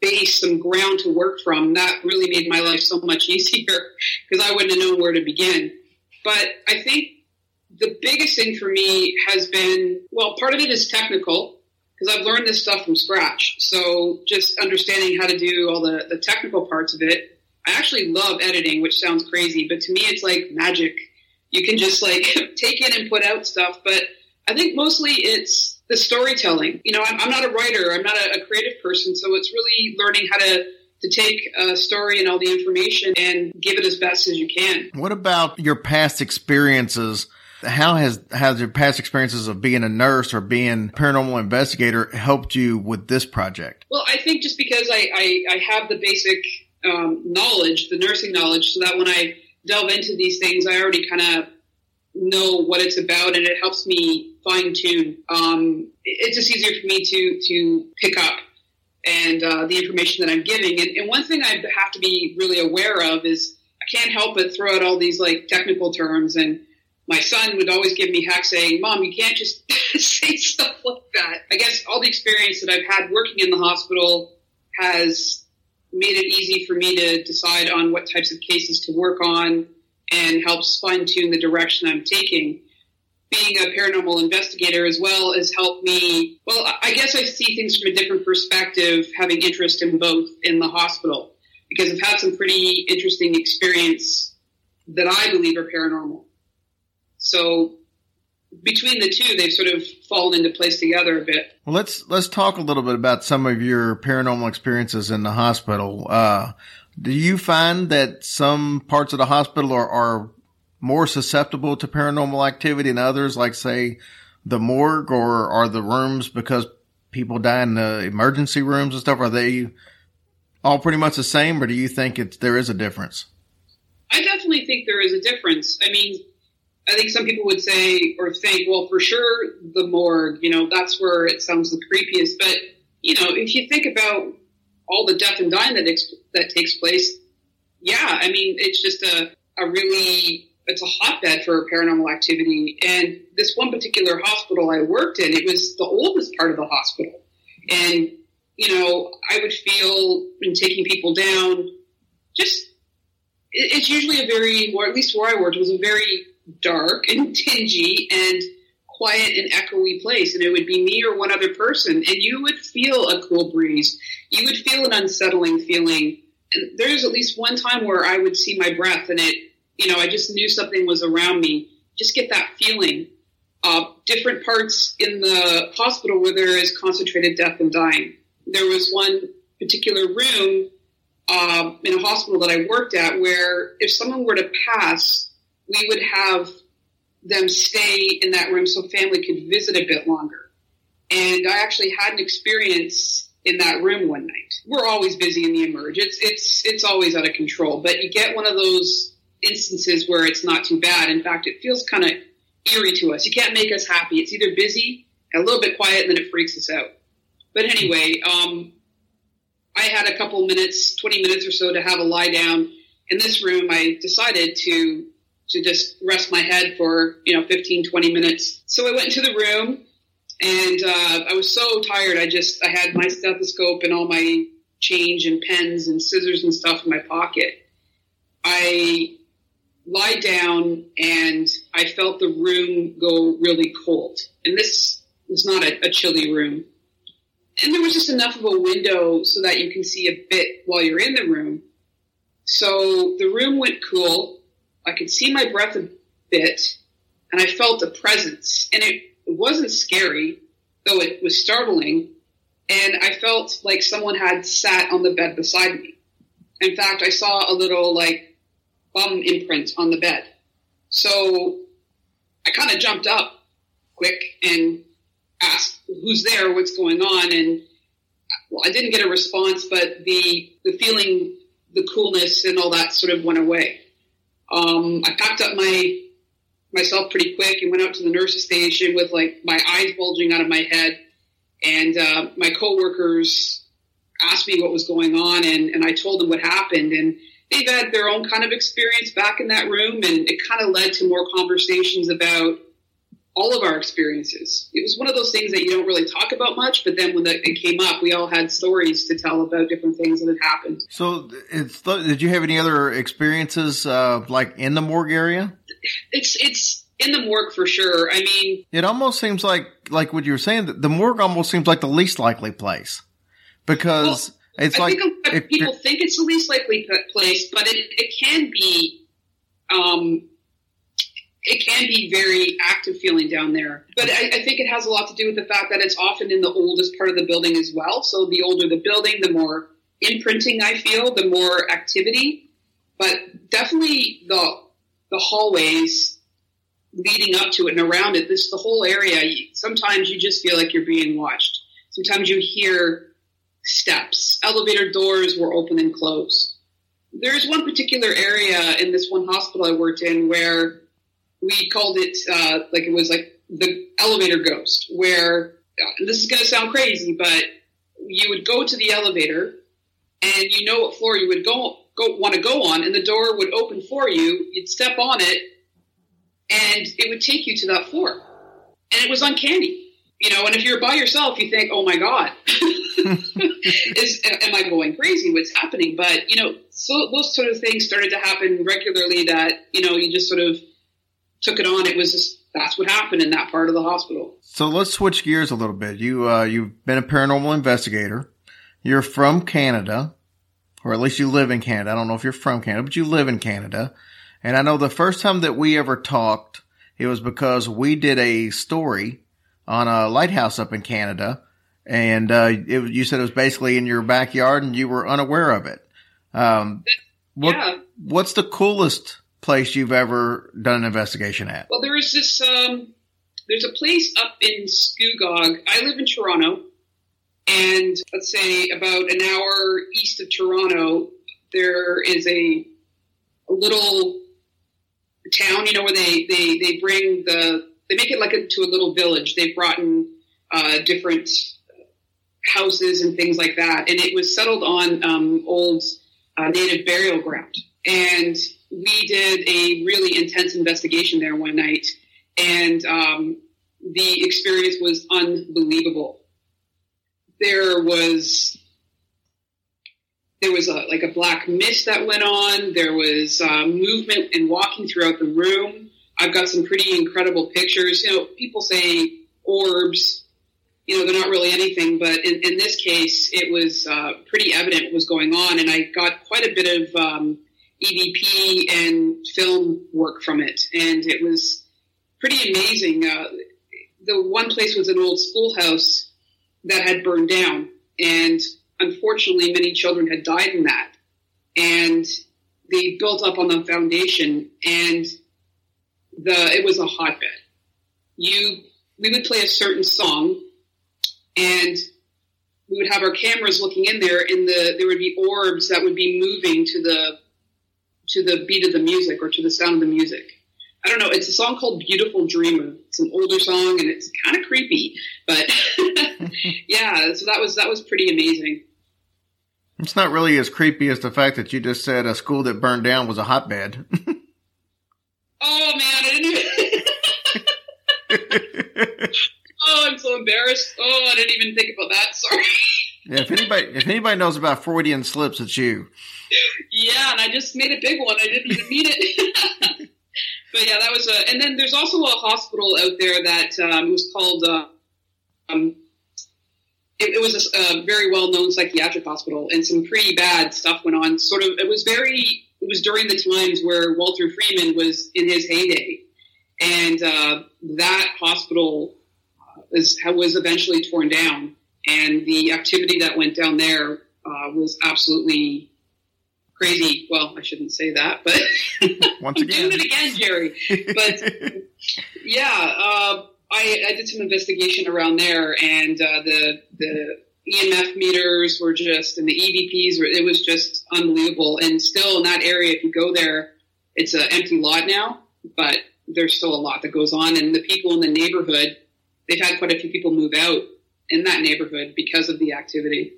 base, some ground to work from. That really made my life so much easier because I wouldn't have known where to begin. But I think the biggest thing for me has been well, part of it is technical because I've learned this stuff from scratch. So just understanding how to do all the, the technical parts of it. I actually love editing, which sounds crazy, but to me, it's like magic. You can just like take in and put out stuff. But I think mostly it's the storytelling. You know, I'm, I'm not a writer, I'm not a, a creative person, so it's really learning how to to take a story and all the information and give it as best as you can. What about your past experiences? How has has your past experiences of being a nurse or being a paranormal investigator helped you with this project? Well, I think just because I, I, I have the basic um, knowledge, the nursing knowledge, so that when I delve into these things, I already kind of know what it's about, and it helps me fine tune. Um, it's just easier for me to to pick up and uh, the information that I'm giving. And, and one thing I have to be really aware of is I can't help but throw out all these like technical terms. And my son would always give me heck saying, "Mom, you can't just say stuff like that." I guess all the experience that I've had working in the hospital has made it easy for me to decide on what types of cases to work on and helps fine tune the direction I'm taking being a paranormal investigator as well has helped me. Well, I guess I see things from a different perspective, having interest in both in the hospital, because I've had some pretty interesting experience that I believe are paranormal. So between the two, they've sort of fallen into place together a bit. Well, let's let's talk a little bit about some of your paranormal experiences in the hospital. Uh, do you find that some parts of the hospital are, are more susceptible to paranormal activity than others, like say the morgue or are the rooms because people die in the emergency rooms and stuff? Are they all pretty much the same, or do you think it's there is a difference? I definitely think there is a difference. I mean, I think some people would say or think, well, for sure, the morgue, you know, that's where it sounds the creepiest. But you know, if you think about all the death and dying that ex- that takes place, yeah, I mean, it's just a a really it's a hotbed for paranormal activity. And this one particular hospital I worked in, it was the oldest part of the hospital. And, you know, I would feel in taking people down, just, it's usually a very, or at least where I worked, was a very dark and dingy and quiet and echoey place. And it would be me or one other person. And you would feel a cool breeze. You would feel an unsettling feeling. And there's at least one time where I would see my breath and it, you know, I just knew something was around me. Just get that feeling. Uh, different parts in the hospital where there is concentrated death and dying. There was one particular room uh, in a hospital that I worked at where if someone were to pass, we would have them stay in that room so family could visit a bit longer. And I actually had an experience in that room one night. We're always busy in the emerge. It's it's it's always out of control. But you get one of those instances where it's not too bad. In fact, it feels kind of eerie to us. You can't make us happy. It's either busy, a little bit quiet, and then it freaks us out. But anyway, um, I had a couple minutes, 20 minutes or so to have a lie down in this room. I decided to to just rest my head for, you know, 15, 20 minutes. So I went into the room and uh, I was so tired. I just, I had my stethoscope and all my change and pens and scissors and stuff in my pocket. I lie down and I felt the room go really cold. And this was not a, a, chilly room. And there was just enough of a window so that you can see a bit while you're in the room. So the room went cool. I could see my breath a bit and I felt a presence. And it, it wasn't scary, though it was startling. And I felt like someone had sat on the bed beside me. In fact, I saw a little like bum imprint on the bed. So I kind of jumped up quick and asked, "Who's there? What's going on?" And well, I didn't get a response, but the the feeling, the coolness, and all that sort of went away. Um, I packed up my myself pretty quick and went out to the nurse's station with like my eyes bulging out of my head, and uh, my coworkers asked me what was going on, and, and I told them what happened, and they've had their own kind of experience back in that room, and it kind of led to more conversations about all of our experiences. It was one of those things that you don't really talk about much, but then when the, it came up, we all had stories to tell about different things that had happened. So, did you have any other experiences, uh, like in the morgue area? It's it's in the morgue for sure. I mean, it almost seems like like what you were saying. That the morgue almost seems like the least likely place because. Well, It's I like think a lot of people think it's the least likely place, but it, it can be, um, it can be very active feeling down there. But I, I think it has a lot to do with the fact that it's often in the oldest part of the building as well. So the older the building, the more imprinting I feel, the more activity. But definitely the the hallways leading up to it and around it, this the whole area. Sometimes you just feel like you're being watched. Sometimes you hear steps. Elevator doors were open and closed. There's one particular area in this one hospital I worked in where we called it uh, like it was like the elevator ghost, where uh, this is going to sound crazy, but you would go to the elevator and you know what floor you would go go want to go on, and the door would open for you. You'd step on it, and it would take you to that floor, and it was uncanny. You know, and if you're by yourself, you think, "Oh my god, is am I going crazy? What's happening?" But you know, so those sort of things started to happen regularly. That you know, you just sort of took it on. It was just that's what happened in that part of the hospital. So let's switch gears a little bit. You uh, you've been a paranormal investigator. You're from Canada, or at least you live in Canada. I don't know if you're from Canada, but you live in Canada. And I know the first time that we ever talked, it was because we did a story on a lighthouse up in Canada, and uh, it, you said it was basically in your backyard, and you were unaware of it. Um, what, yeah. What's the coolest place you've ever done an investigation at? Well, there is this. Um, there's a place up in Scugog. I live in Toronto, and let's say about an hour east of Toronto, there is a, a little town. You know where they they they bring the they make it like a, to a little village. They've brought in uh, different houses and things like that, and it was settled on um, old uh, native burial ground. And we did a really intense investigation there one night, and um, the experience was unbelievable. There was there was a like a black mist that went on. There was uh, movement and walking throughout the room. I've got some pretty incredible pictures. You know, people say orbs. You know, they're not really anything, but in, in this case, it was uh, pretty evident what was going on, and I got quite a bit of um, EVP and film work from it, and it was pretty amazing. Uh, the one place was an old schoolhouse that had burned down, and unfortunately, many children had died in that, and they built up on the foundation, and the it was a hotbed. You we would play a certain song, and we would have our cameras looking in there, and the there would be orbs that would be moving to the to the beat of the music or to the sound of the music. I don't know. It's a song called "Beautiful Dreamer." It's an older song and it's kind of creepy, but yeah. So that was that was pretty amazing. It's not really as creepy as the fact that you just said a school that burned down was a hotbed. Oh man, I didn't even. oh, I'm so embarrassed. Oh, I didn't even think about that. Sorry. Yeah, if anybody if anybody knows about Freudian slips, it's you. Yeah, and I just made a big one. I didn't even mean it. but yeah, that was a. And then there's also a hospital out there that um, was called. Uh, um, it, it was a, a very well known psychiatric hospital, and some pretty bad stuff went on. Sort of, it was very. It was during the times where Walter Freeman was in his heyday, and uh, that hospital was was eventually torn down, and the activity that went down there uh, was absolutely crazy. Well, I shouldn't say that, but Once I'm doing again. it again, Jerry. But yeah, uh, I, I did some investigation around there, and uh, the the EMF meters were just, and the EVPs were. It was just unbelievable. And still in that area, if you go there, it's an empty lot now, but there's still a lot that goes on. And the people in the neighborhood, they've had quite a few people move out in that neighborhood because of the activity.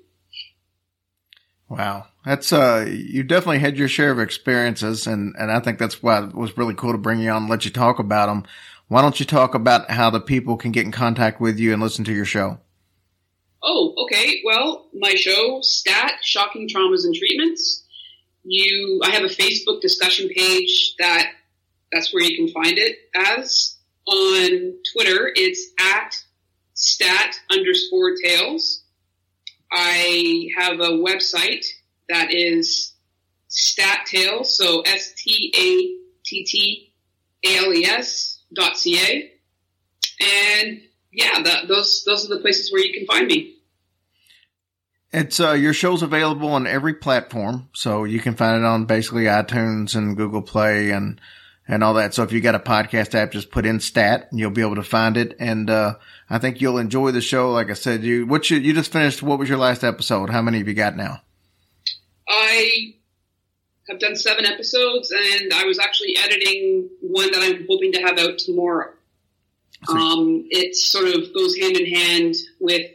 Wow. That's uh you definitely had your share of experiences and and I think that's why it was really cool to bring you on and let you talk about them. Why don't you talk about how the people can get in contact with you and listen to your show? Oh, okay. Well, my show, Stat, Shocking Traumas and Treatments. You, I have a Facebook discussion page that that's where you can find it as. On Twitter, it's at stat underscore tails. I have a website that is StatTales, so S T A T T A L E S dot C A. And yeah, that, those those are the places where you can find me. It's uh, your show's available on every platform, so you can find it on basically iTunes and Google Play and and all that. So if you got a podcast app, just put in stat and you'll be able to find it. And uh, I think you'll enjoy the show. Like I said, you what you you just finished. What was your last episode? How many have you got now? I have done seven episodes, and I was actually editing one that I'm hoping to have out tomorrow. Um, it sort of goes hand in hand with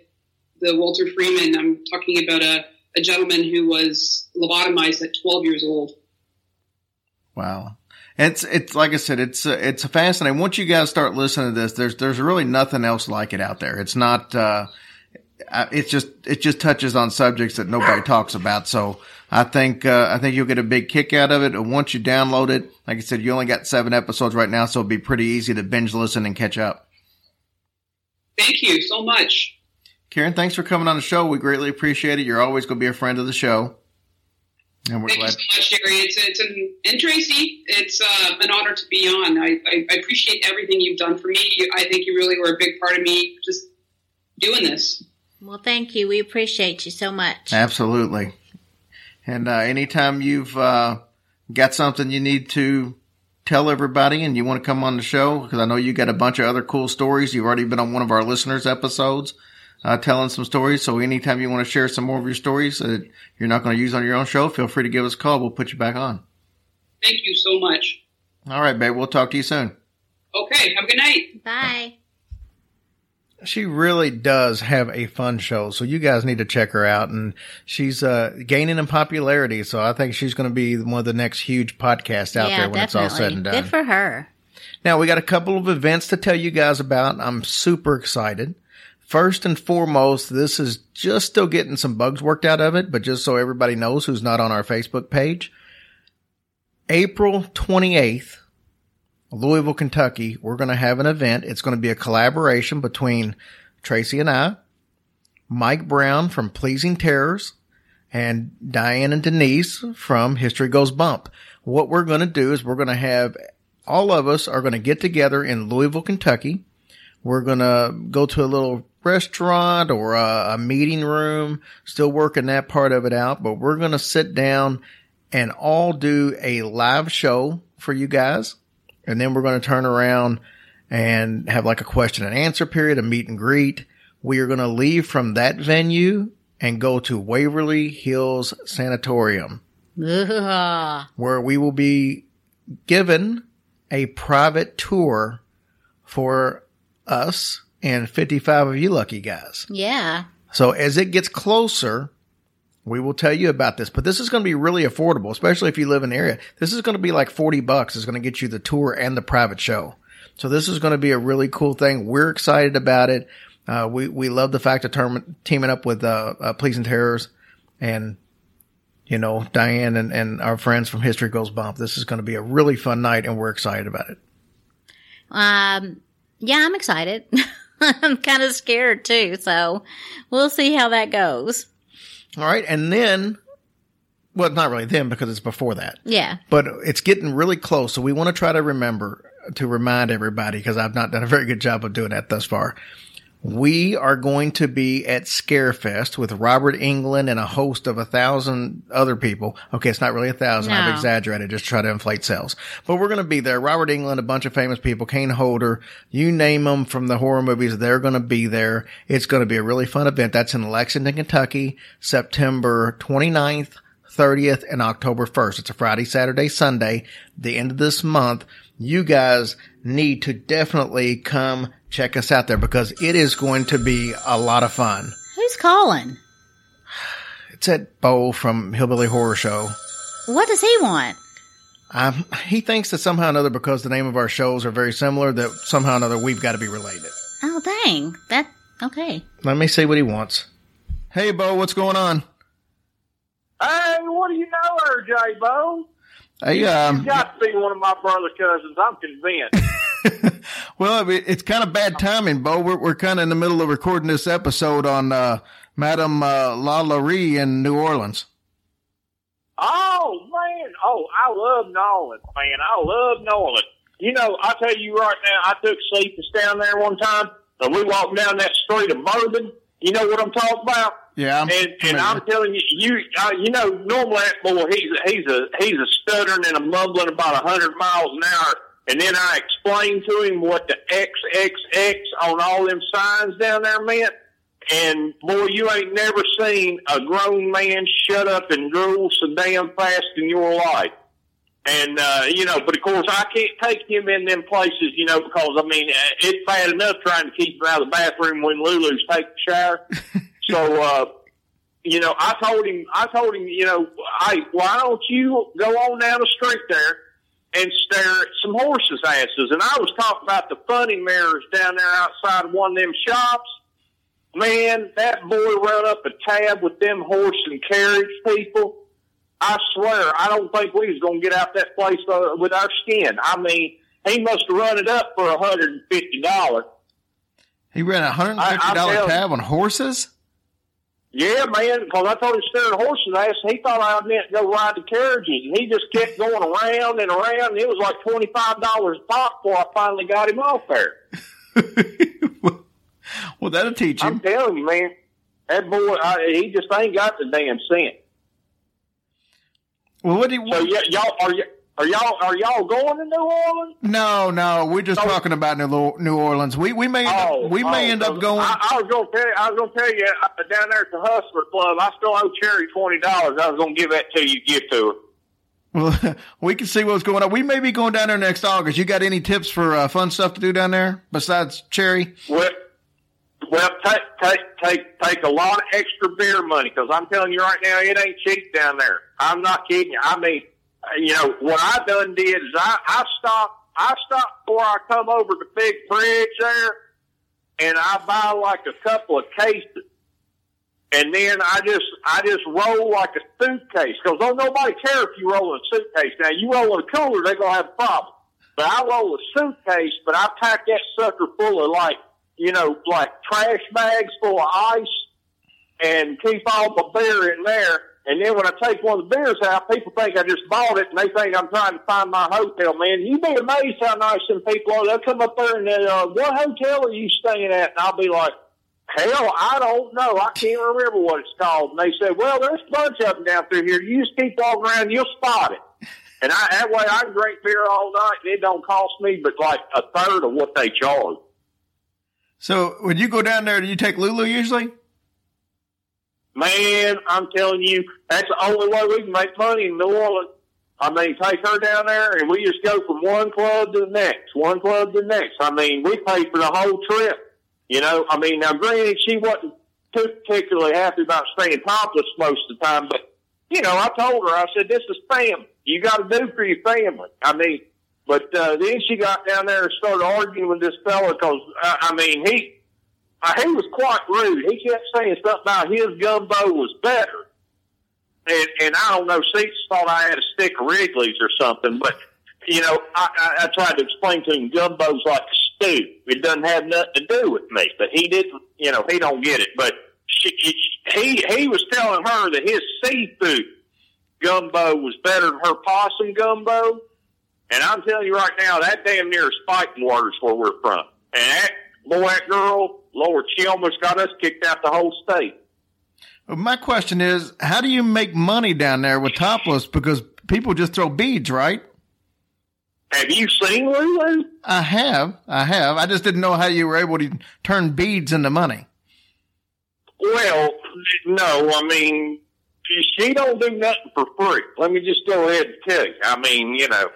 the Walter Freeman. I'm talking about a, a gentleman who was lobotomized at 12 years old. Wow. It's it's like I said, it's uh, it's fascinating. Once you guys start listening to this, there's there's really nothing else like it out there. It's not. Uh, it's just it just touches on subjects that nobody talks about. So I think uh, I think you'll get a big kick out of it. And once you download it, like I said, you only got seven episodes right now, so it'll be pretty easy to binge listen and catch up. Thank you so much. Karen, thanks for coming on the show. We greatly appreciate it. You're always going to be a friend of the show. And we're Thank glad. you so much, Jerry. It's, it's an, and Tracy, it's uh, an honor to be on. I, I, I, appreciate everything you've done for me. I think you really were a big part of me just doing this. Well, thank you. We appreciate you so much. Absolutely. And uh, anytime you've uh, got something you need to tell everybody and you want to come on the show, because I know you got a bunch of other cool stories. You've already been on one of our listeners' episodes uh, telling some stories. So anytime you want to share some more of your stories that you're not going to use on your own show, feel free to give us a call. We'll put you back on. Thank you so much. All right, babe. We'll talk to you soon. Okay. Have a good night. Bye. She really does have a fun show, so you guys need to check her out. And she's uh, gaining in popularity, so I think she's going to be one of the next huge podcasts out yeah, there when definitely. it's all said and done. Good for her. Now we got a couple of events to tell you guys about. I'm super excited. First and foremost, this is just still getting some bugs worked out of it, but just so everybody knows who's not on our Facebook page. April 28th, Louisville, Kentucky, we're going to have an event. It's going to be a collaboration between Tracy and I, Mike Brown from Pleasing Terrors, and Diane and Denise from History Goes Bump. What we're going to do is we're going to have all of us are going to get together in Louisville, Kentucky. We're going to go to a little restaurant or a, a meeting room, still working that part of it out, but we're going to sit down and all do a live show for you guys. And then we're going to turn around and have like a question and answer period, a meet and greet. We are going to leave from that venue and go to Waverly Hills Sanatorium, where we will be given a private tour for us and 55 of you lucky guys. Yeah. So as it gets closer, we will tell you about this, but this is going to be really affordable, especially if you live in the area. This is going to be like 40 bucks. It's going to get you the tour and the private show. So this is going to be a really cool thing. We're excited about it. Uh, we, we love the fact of term, teaming up with, uh, uh, Pleasing Terrors and, you know, Diane and, and our friends from History Goes Bump. This is going to be a really fun night and we're excited about it. Um, yeah, I'm excited. I'm kind of scared too. So we'll see how that goes. All right. And then, well, not really then because it's before that. Yeah. But it's getting really close. So we want to try to remember to remind everybody because I've not done a very good job of doing that thus far. We are going to be at Scarefest with Robert Englund and a host of a thousand other people. Okay, it's not really a thousand. No. I've exaggerated, just try to inflate sales. But we're going to be there. Robert Englund, a bunch of famous people, Kane Hodder, you name them from the horror movies, they're going to be there. It's going to be a really fun event. That's in Lexington, Kentucky, September 29th, 30th, and October 1st. It's a Friday, Saturday, Sunday, the end of this month. You guys need to definitely come check us out there because it is going to be a lot of fun. Who's calling? It's at Bo from Hillbilly Horror Show. What does he want? Um, he thinks that somehow or another, because the name of our shows are very similar, that somehow or another we've got to be related. Oh, dang. That, okay. Let me see what he wants. Hey, Bo, what's going on? Hey, what do you know her, J. Bo? Hey, um, you got to be one of my brother cousins. I'm convinced. well, it's kind of bad timing, Bo. We're, we're kind of in the middle of recording this episode on uh, Madame uh, LaLaurie in New Orleans. Oh man, oh I love Nolan, man. I love Nolan. You know, I tell you right now, I took Cephas down there one time, and we walked down that street of Bourbon. You know what I'm talking about? Yeah, I'm and and. I'm telling you, you uh, you know, normally that boy he's he's a he's a stuttering and a mumbling about a hundred miles an hour. And then I explained to him what the XXX on all them signs down there meant. And boy, you ain't never seen a grown man shut up and drool so damn fast in your life. And, uh, you know, but of course I can't take him in them places, you know, because I mean, uh, it's bad enough trying to keep him out of the bathroom when Lulu's taking a shower. so, uh, you know, I told him, I told him, you know, hey, why don't you go on down the street there and stare at some horses' asses? And I was talking about the funny mirrors down there outside one of them shops. Man, that boy ran up a tab with them horse and carriage people. I swear, I don't think we was going to get out that place uh, with our skin. I mean, he must have run it up for a hundred and fifty dollars. he ran a hundred and fifty I- I dollar tell- tab on horses. Yeah, man, because I told him at horse's ass. He thought I meant go ride the carriages, and he just kept going around and around. And it was like twenty five dollars a pop before I finally got him off there. well, that'll teach him. I'm telling you, man, that boy, I, he just ain't got the damn sense. Well, what do you? So y- y'all are y- are y'all are y'all going to New Orleans? No, no, we're just Oh. talking about New, New Orleans. We we may end up, we may oh, end up going. I, I was gonna tell you, I was gonna tell you uh, down there at the Hustler Club. I still owe Cherry twenty dollars. I was gonna give that to you, give to her. Well, we can see what's going on. We may be going down there next August. You got any tips for uh, fun stuff to do down there besides cherry? Well, well, take take take take a lot of extra beer money because I'm telling you right now, it ain't cheap down there. I'm not kidding you. I mean, Uh, you know what I done did is I I stopped I stopped before I come over to Big Bridge there, and I buy like a couple of cases. And then I just, I just roll like a suitcase because don't nobody care if you roll a suitcase. Now you roll a cooler, they're gonna have a problem. But I roll a suitcase, but I pack that sucker full of like, you know, like trash bags full of ice and keep all my beer in there. And then when I take one of the beers out, people think I just bought it and they think I'm trying to find my hotel, man. You'd be amazed how nice some people are. They'll come up there and they, uh, what hotel are you staying at? And I'll be like, hell, I don't know. I can't remember what it's called. And they said, well, there's a bunch of them down through here. You just keep walking around, you'll spot it. And I, that way I can drink beer all night and it don't cost me but like a third of what they charge. So when you go down there, do you take Lulu usually? Man, I'm telling you, that's the only way we can make money in New Orleans. I mean, take her down there and we just go from one club to the next, one club to the next. I mean, we pay for the whole trip. You know, I mean, now granted, she wasn't too particularly happy about staying topless most of the time, but, you know, I told her, I said, this is family. You got to do for your family. I mean, but uh, then she got down there and started arguing with this fella because, uh, I mean, he, uh, he was quite rude. He kept saying something about his gumbo was better. And, and I don't know, Cease thought I had a stick of Wrigley's or something, but, you know, I, I, I tried to explain to him gumbo's like a stew. It doesn't have nothing to do with me, but he didn't, you know, he don't get it. But she, he, he was telling her that his seafood gumbo was better than her possum gumbo. And I'm telling you right now, that damn near is fighting words where we're from. And that boy, that girl, Lord, she almost got us kicked out the whole state. Well, my question is, how do you make money down there with topless? Because people just throw beads, right? Have you seen Lulu? I have, I have. I just didn't know how you were able to turn beads into money. Well, no, I mean, she don't do nothing for free. Let me just go ahead and tell you. I mean, you know,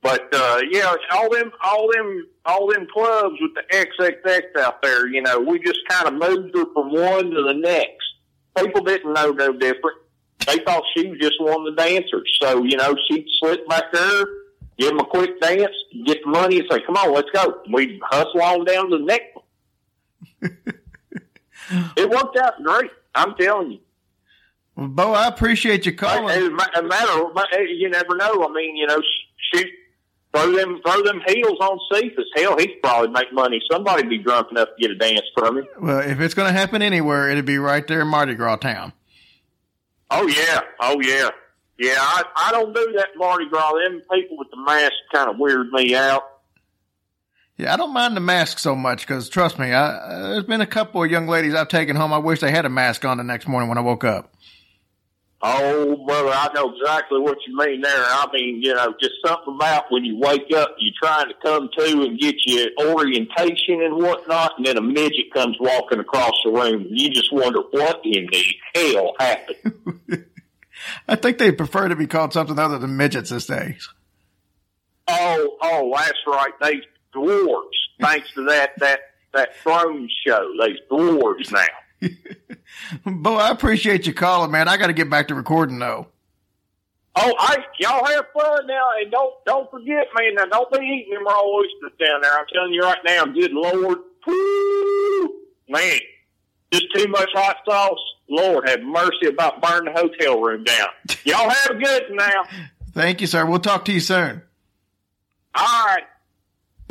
but uh yeah, all them, all them, all them clubs with the XXX out there, you know, we just kind of moved her from one to the next. People didn't know no different. They thought she was just one of the dancers. So, you know, she'd slip back there, give them a quick dance, get the money, and say, "Come on, let's go." We'd hustle on down to the next one. it worked out great. I'm telling you. Well, Bo, I appreciate you As calling. a ma- a matter, you never know. I mean, you know, she, throw them throw them heels on Cephas. Hell, he'd probably make money. Somebody'd be drunk enough to get a dance from him. Well, if it's going to happen anywhere, it'd be right there in Mardi Gras town. Oh yeah, oh yeah, yeah. I I don't do that Mardi Gras. Them people with the mask kind of weird me out. Yeah, I don't mind the mask so much because trust me, I, uh, there's been a couple of young ladies I've taken home. I wish they had a mask on the next morning when I woke up. Oh, brother, I know exactly what you mean there. I mean, you know, just something about when you wake up, you're trying to come to and get your orientation and whatnot, and then a midget comes walking across the room, and you just wonder what in the hell happened. I think they prefer to be called something other than midgets these days. oh, oh, that's right. They dwarves, thanks to that that that throne show. They dwarves now. Bo, I appreciate you calling, man. I got to get back to recording though. Oh, I y'all have fun now, and don't don't forget, man. Now don't be eating them raw oysters down there. I'm telling you right now, good lord, Woo! man, just too much hot sauce. Lord have mercy about burning the hotel room down. Y'all have a good now. Thank you, sir. We'll talk to you soon. All right.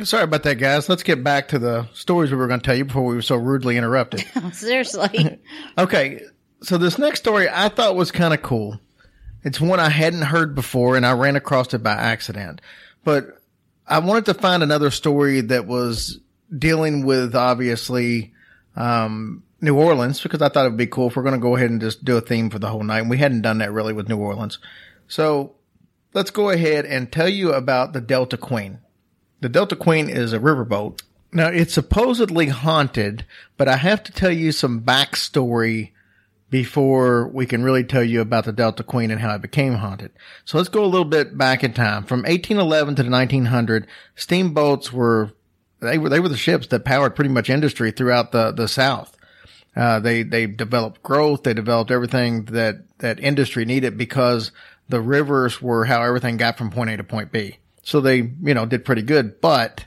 Sorry about that, guys. Let's get back to the stories we were going to tell you before we were so rudely interrupted. Seriously. Okay, so this next story I thought was kind of cool. It's one I hadn't heard before, and I ran across it by accident. But I wanted to find another story that was dealing with obviously um, New Orleans because I thought it would be cool if we're going to go ahead and just do a theme for the whole night. And we hadn't done that really with New Orleans. So let's go ahead and tell you about the Delta Queen. The Delta Queen is a riverboat. Now it's supposedly haunted, but I have to tell you some backstory before we can really tell you about the Delta Queen and how it became haunted. So let's go a little bit back in time. From 1811 to the 1900, steamboats were they were they were the ships that powered pretty much industry throughout the the South. Uh, they they developed growth. They developed everything that that industry needed because the rivers were how everything got from point A to point B. So they you know did pretty good. But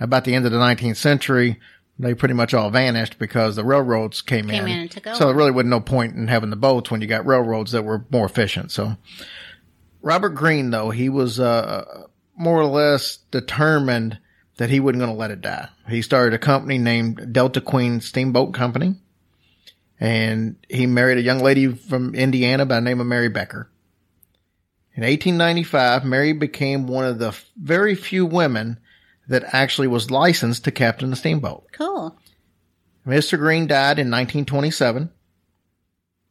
about the end of the 19th century, they pretty much all vanished because the railroads came, Came in. in and took So there really wasn't no point in having the boats when you got railroads that were more efficient. So Robert Greene, though, he was uh, more or less determined that he wasn't going to let it die. He started a company named Delta Queen Steamboat Company, and he married a young lady from Indiana by the name of Mary Becker. In 1895, Mary became one of the very few women that actually was licensed to captain a steamboat. cool. Mr. Greene died in 1927,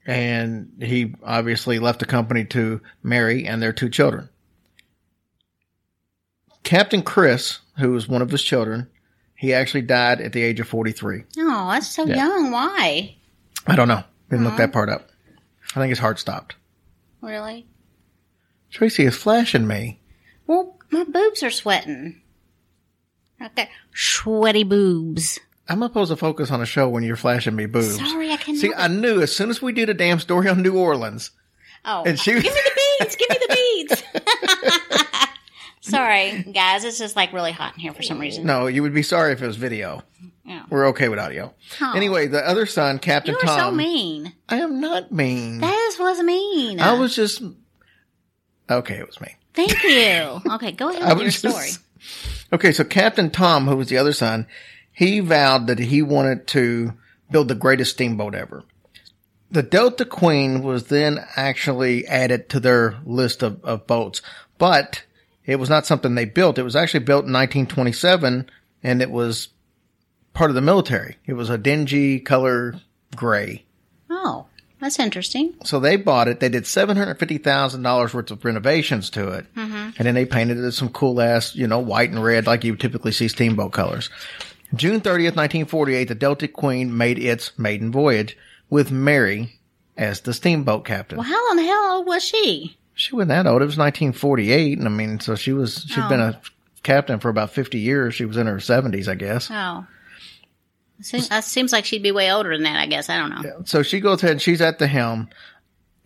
and he obviously left the company to Mary and their two children. Captain Chris, who was one of his children, he actually died at the age of 43. Oh, that's so Yeah. young. Why? I don't know. Didn't look that part up. I think his heart stopped. Really? Tracy is flashing me. Well, my boobs are sweating. Okay. Sweaty boobs. I'm supposed to focus on a show when you're flashing me boobs. Sorry, I cannot. See, I knew as soon as we did a damn story on New Orleans, oh, and she- was- give me the beads. Give me the beads. Sorry, guys. It's just like really hot in here for some reason. no, you would be sorry if it was video. Yeah. We're okay with audio. Oh. Anyway, the other son, Captain You Tom. so mean. I am not mean. That was mean. I was just okay. It was me. Thank you. Okay, go ahead with your was story. just okay. So Captain Tom, who was the other son, he vowed that he wanted to build the greatest steamboat ever. The Delta Queen was then actually added to their list of, of boats, but it was not something they built. It was actually built in 1927, and it was part of the military. It was a dingy color gray. Oh, that's interesting. So they bought it. They did seven hundred fifty thousand dollars worth of renovations to it, mm-hmm. and then they painted it some cool ass, you know, white and red like you typically see steamboat colors. June thirtieth, nineteen forty eight, the Delta Queen made its maiden voyage with Mary as the steamboat captain. Well, how in the hell old was she? She wasn't that old. It was nineteen forty eight, and I mean, so she was she'd been oh. a captain for about fifty years. She was in her seventies, I guess. Oh. Seems, that seems like she'd be way older than that, I guess. I don't know. So she goes ahead and she's at the helm.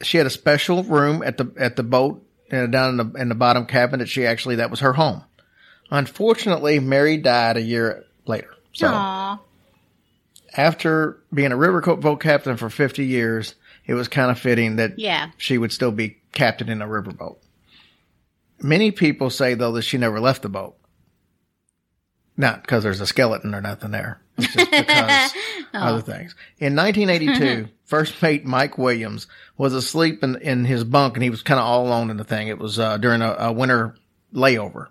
She had a special room at the at the boat uh, down in the in the bottom cabin that she actually that was her home. Unfortunately, Mary died a year later. So Aw. after being a riverboat captain for fifty years, it was kind of fitting that Yeah. she would still be captain in a riverboat. Many people say though that she never left the boat. Not because there's a skeleton or nothing there. It's just because other things. In 1982, first mate Mike Williams was asleep in, in his bunk and he was kind of all alone in the thing. It was uh, during a, a winter layover.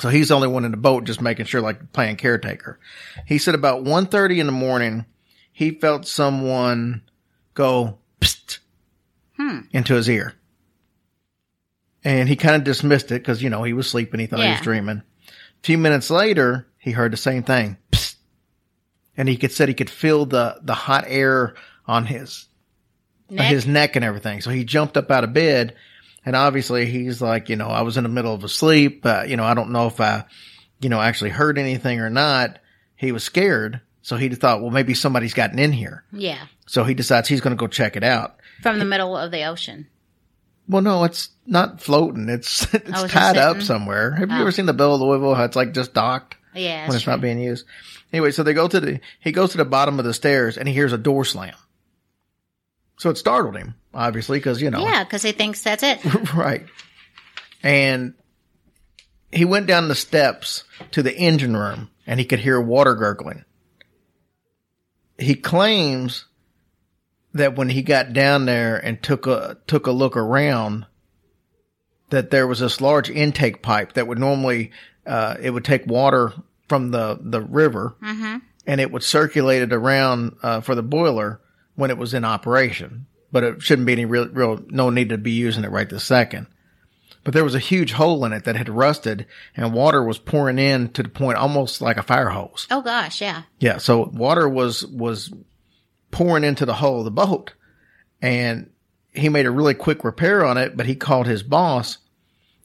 So he's the only one in the boat, just making sure, like playing caretaker. He said about 1.30 in the morning, he felt someone go psst into his ear. And he kind of dismissed it because, you know, he was sleeping. He thought he was dreaming. A few minutes later, he heard the same thing. Psst. And he could said he could feel the, the hot air on his, Neck? his neck and everything. So he jumped up out of bed and obviously he's like, you know, I was in the middle of a sleep. Uh, you know, I don't know if I, you know, actually heard anything or not. He was scared. So he thought, well, maybe somebody's gotten in here. Yeah. So he decides he's going to go check it out. From the middle of the ocean. Well, no, it's not floating. It's it's Oh, tied up somewhere. Have you Oh. ever seen the Belle of Louisville? How it's like just docked Yeah. when it's not being used. Anyway, so they go to the he goes to the bottom of the stairs and he hears a door slam. So it startled him, obviously, because you know, Yeah, because he thinks that's it. right. And he went down the steps to the engine room and he could hear water gurgling. He claims that when he got down there and took a took a look around that there was this large intake pipe that would normally uh, it would take water from the the river and it would circulate it around uh, for the boiler when it was in operation. But it shouldn't be any real, real no need to be using it right this second. But there was a huge hole in it that had rusted, and water was pouring in to the point almost like a fire hose. Oh gosh, yeah. Yeah, so water was was pouring into the hull of the boat, and he made a really quick repair on it. But he called his boss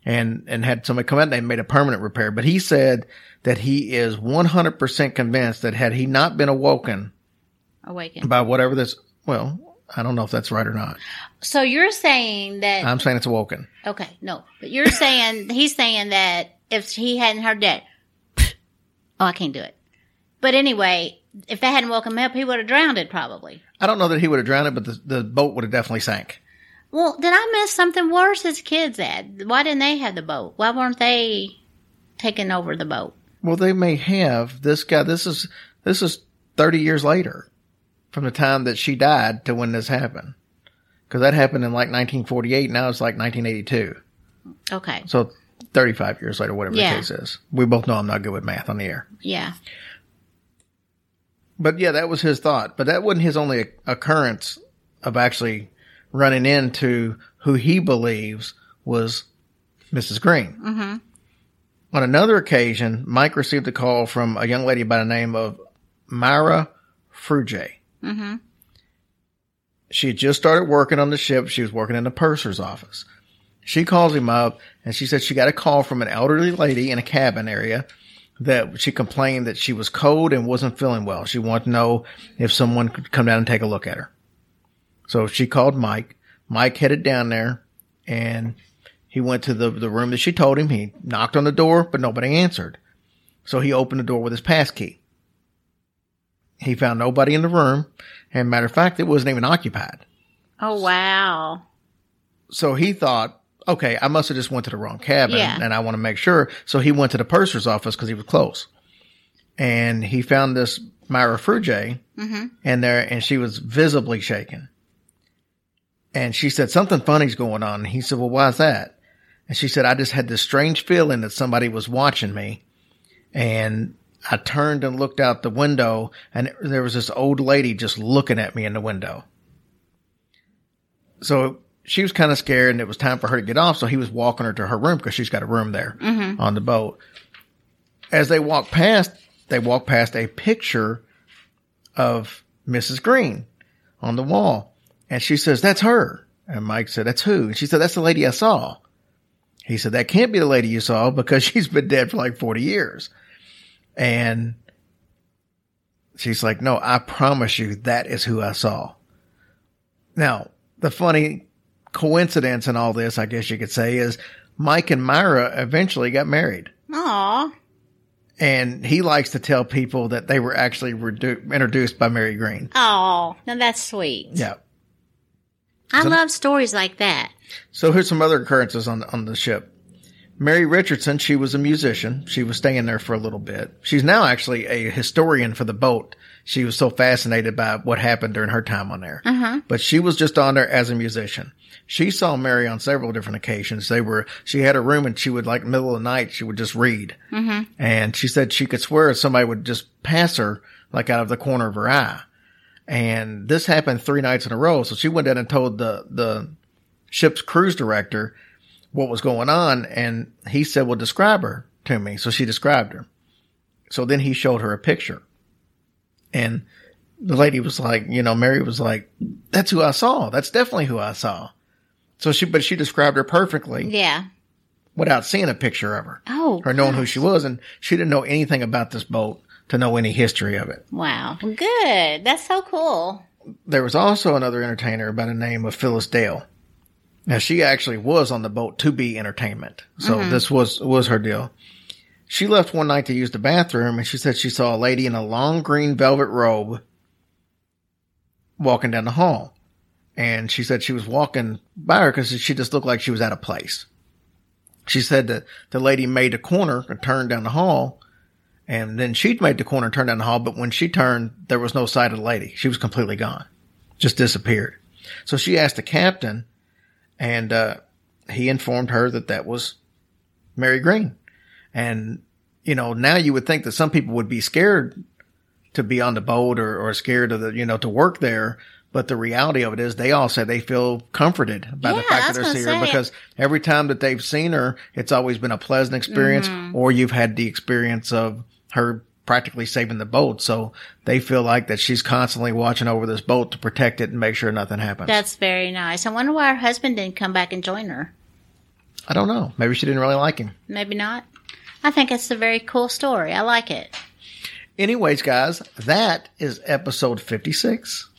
and and had somebody come out. and They made a permanent repair, but he said that he is one hundred percent convinced that had he not been awoken Awaken. by whatever this, well, I don't know if that's right or not. So you're saying that I'm saying it's awoken. okay, no. But you're saying he's saying that if he hadn't heard that oh I can't do it. But anyway, if they hadn't woken him up, he would have drowned it probably. I don't know that he would have drowned it, but the, the boat would have definitely sank. Well, did I miss something worse as kids had? Why didn't they have the boat? Why weren't they taking over the boat? Well, they may have this guy. This is this is thirty years later from the time that she died to when this happened, because that happened in like 1948. Now it's like 1982, Okay. so 35 years later, whatever Yeah. the case is. We both know I'm not good with math on the air, Yeah. But yeah, that was his thought. But that wasn't his only occurrence of actually running into who he believes was Mrs. Greene. Mm-hmm. On another occasion, Mike received a call from a young lady by the name of Myra Fruge. Mm-hmm. She had just started working on the ship. She was working in the purser's office. She calls him up and she said she got a call from an elderly lady in a cabin area that she complained that she was cold and wasn't feeling well. She wanted to know if someone could come down and take a look at her. So she called Mike. Mike headed down there and he went to the, the room that she told him. He knocked on the door, but nobody answered. So he opened the door with his pass key. He found nobody in the room. And matter of fact, it wasn't even occupied. Oh wow. So he thought, okay, I must have just went to the wrong cabin Yeah. and I want to make sure. So he went to the purser's office because he was close. And he found this Myra Fruge Mm-hmm. and there, and she was visibly shaken. And she said, something funny's going on. And he said, well, why's that? And she said, I just had this strange feeling that somebody was watching me. And I turned and looked out the window and there was this old lady just looking at me in the window. So she was kind of scared and it was time for her to get off. So he was walking her to her room because she's got a room there mm-hmm. on the boat. As they walked past, they walked past a picture of Mrs. Greene on the wall. And she says, that's her. And Mike said, that's who? And she said, that's the lady I saw. He said, that can't be the lady you saw because she's been dead for like 40 years. And she's like, no, I promise you that is who I saw. Now, the funny coincidence in all this, I guess you could say, is Mike and Myra eventually got married. Aw. And he likes to tell people that they were actually redu- introduced by Mary Greene. Oh, now that's sweet. Yeah. I love stories like that. So here's some other occurrences on the, on the ship. Mary Richardson, she was a musician. She was staying there for a little bit. She's now actually a historian for the boat. She was so fascinated by what happened during her time on there. Uh-huh. But she was just on there as a musician. She saw Mary on several different occasions. They were, she had a room and she would like middle of the night, she would just read. Mm-hmm. And she said she could swear somebody would just pass her like out of the corner of her eye. And this happened three nights in a row. So she went in and told the, the ship's cruise director what was going on. And he said, well, describe her to me. So she described her. So then he showed her a picture. And the lady was like, you know, Mary was like, that's who I saw. That's definitely who I saw. So she, but she described her perfectly Yeah. without seeing a picture of her Oh. or knowing who she was. And she didn't know anything about this boat to know any history of it. Wow. Good. That's so cool. there was also another entertainer by the name of Phyllis Dale. Now she actually was on the boat to be entertainment. So mm-hmm. this was, was her deal. She left one night to use the bathroom and she said she saw a lady in a long green velvet robe walking down the hall. And she said she was walking by her because she just looked like she was out of place. She said that the lady made a corner and turned down the hall and then she'd made the corner and turned down the hall, but when she turned, there was no sight of the lady. She was completely gone. Just disappeared. So she asked the captain and, uh, he informed her that that was Mary Greene. And, you know, now you would think that some people would be scared to be on the boat or, or scared of the, you know, to work there. But the reality of it is they all say they feel comforted by the fact that they're seeing her because every time that they've seen her, it's always been a pleasant experience Mm-hmm. or you've had the experience of her practically saving the boat. So they feel like that she's constantly watching over this boat to protect it and make sure nothing happens. That's very nice. I wonder why her husband didn't come back and join her. I don't know. Maybe she didn't really like him. Maybe not. I think it's a very cool story. I like it. Anyways, guys, that is episode 56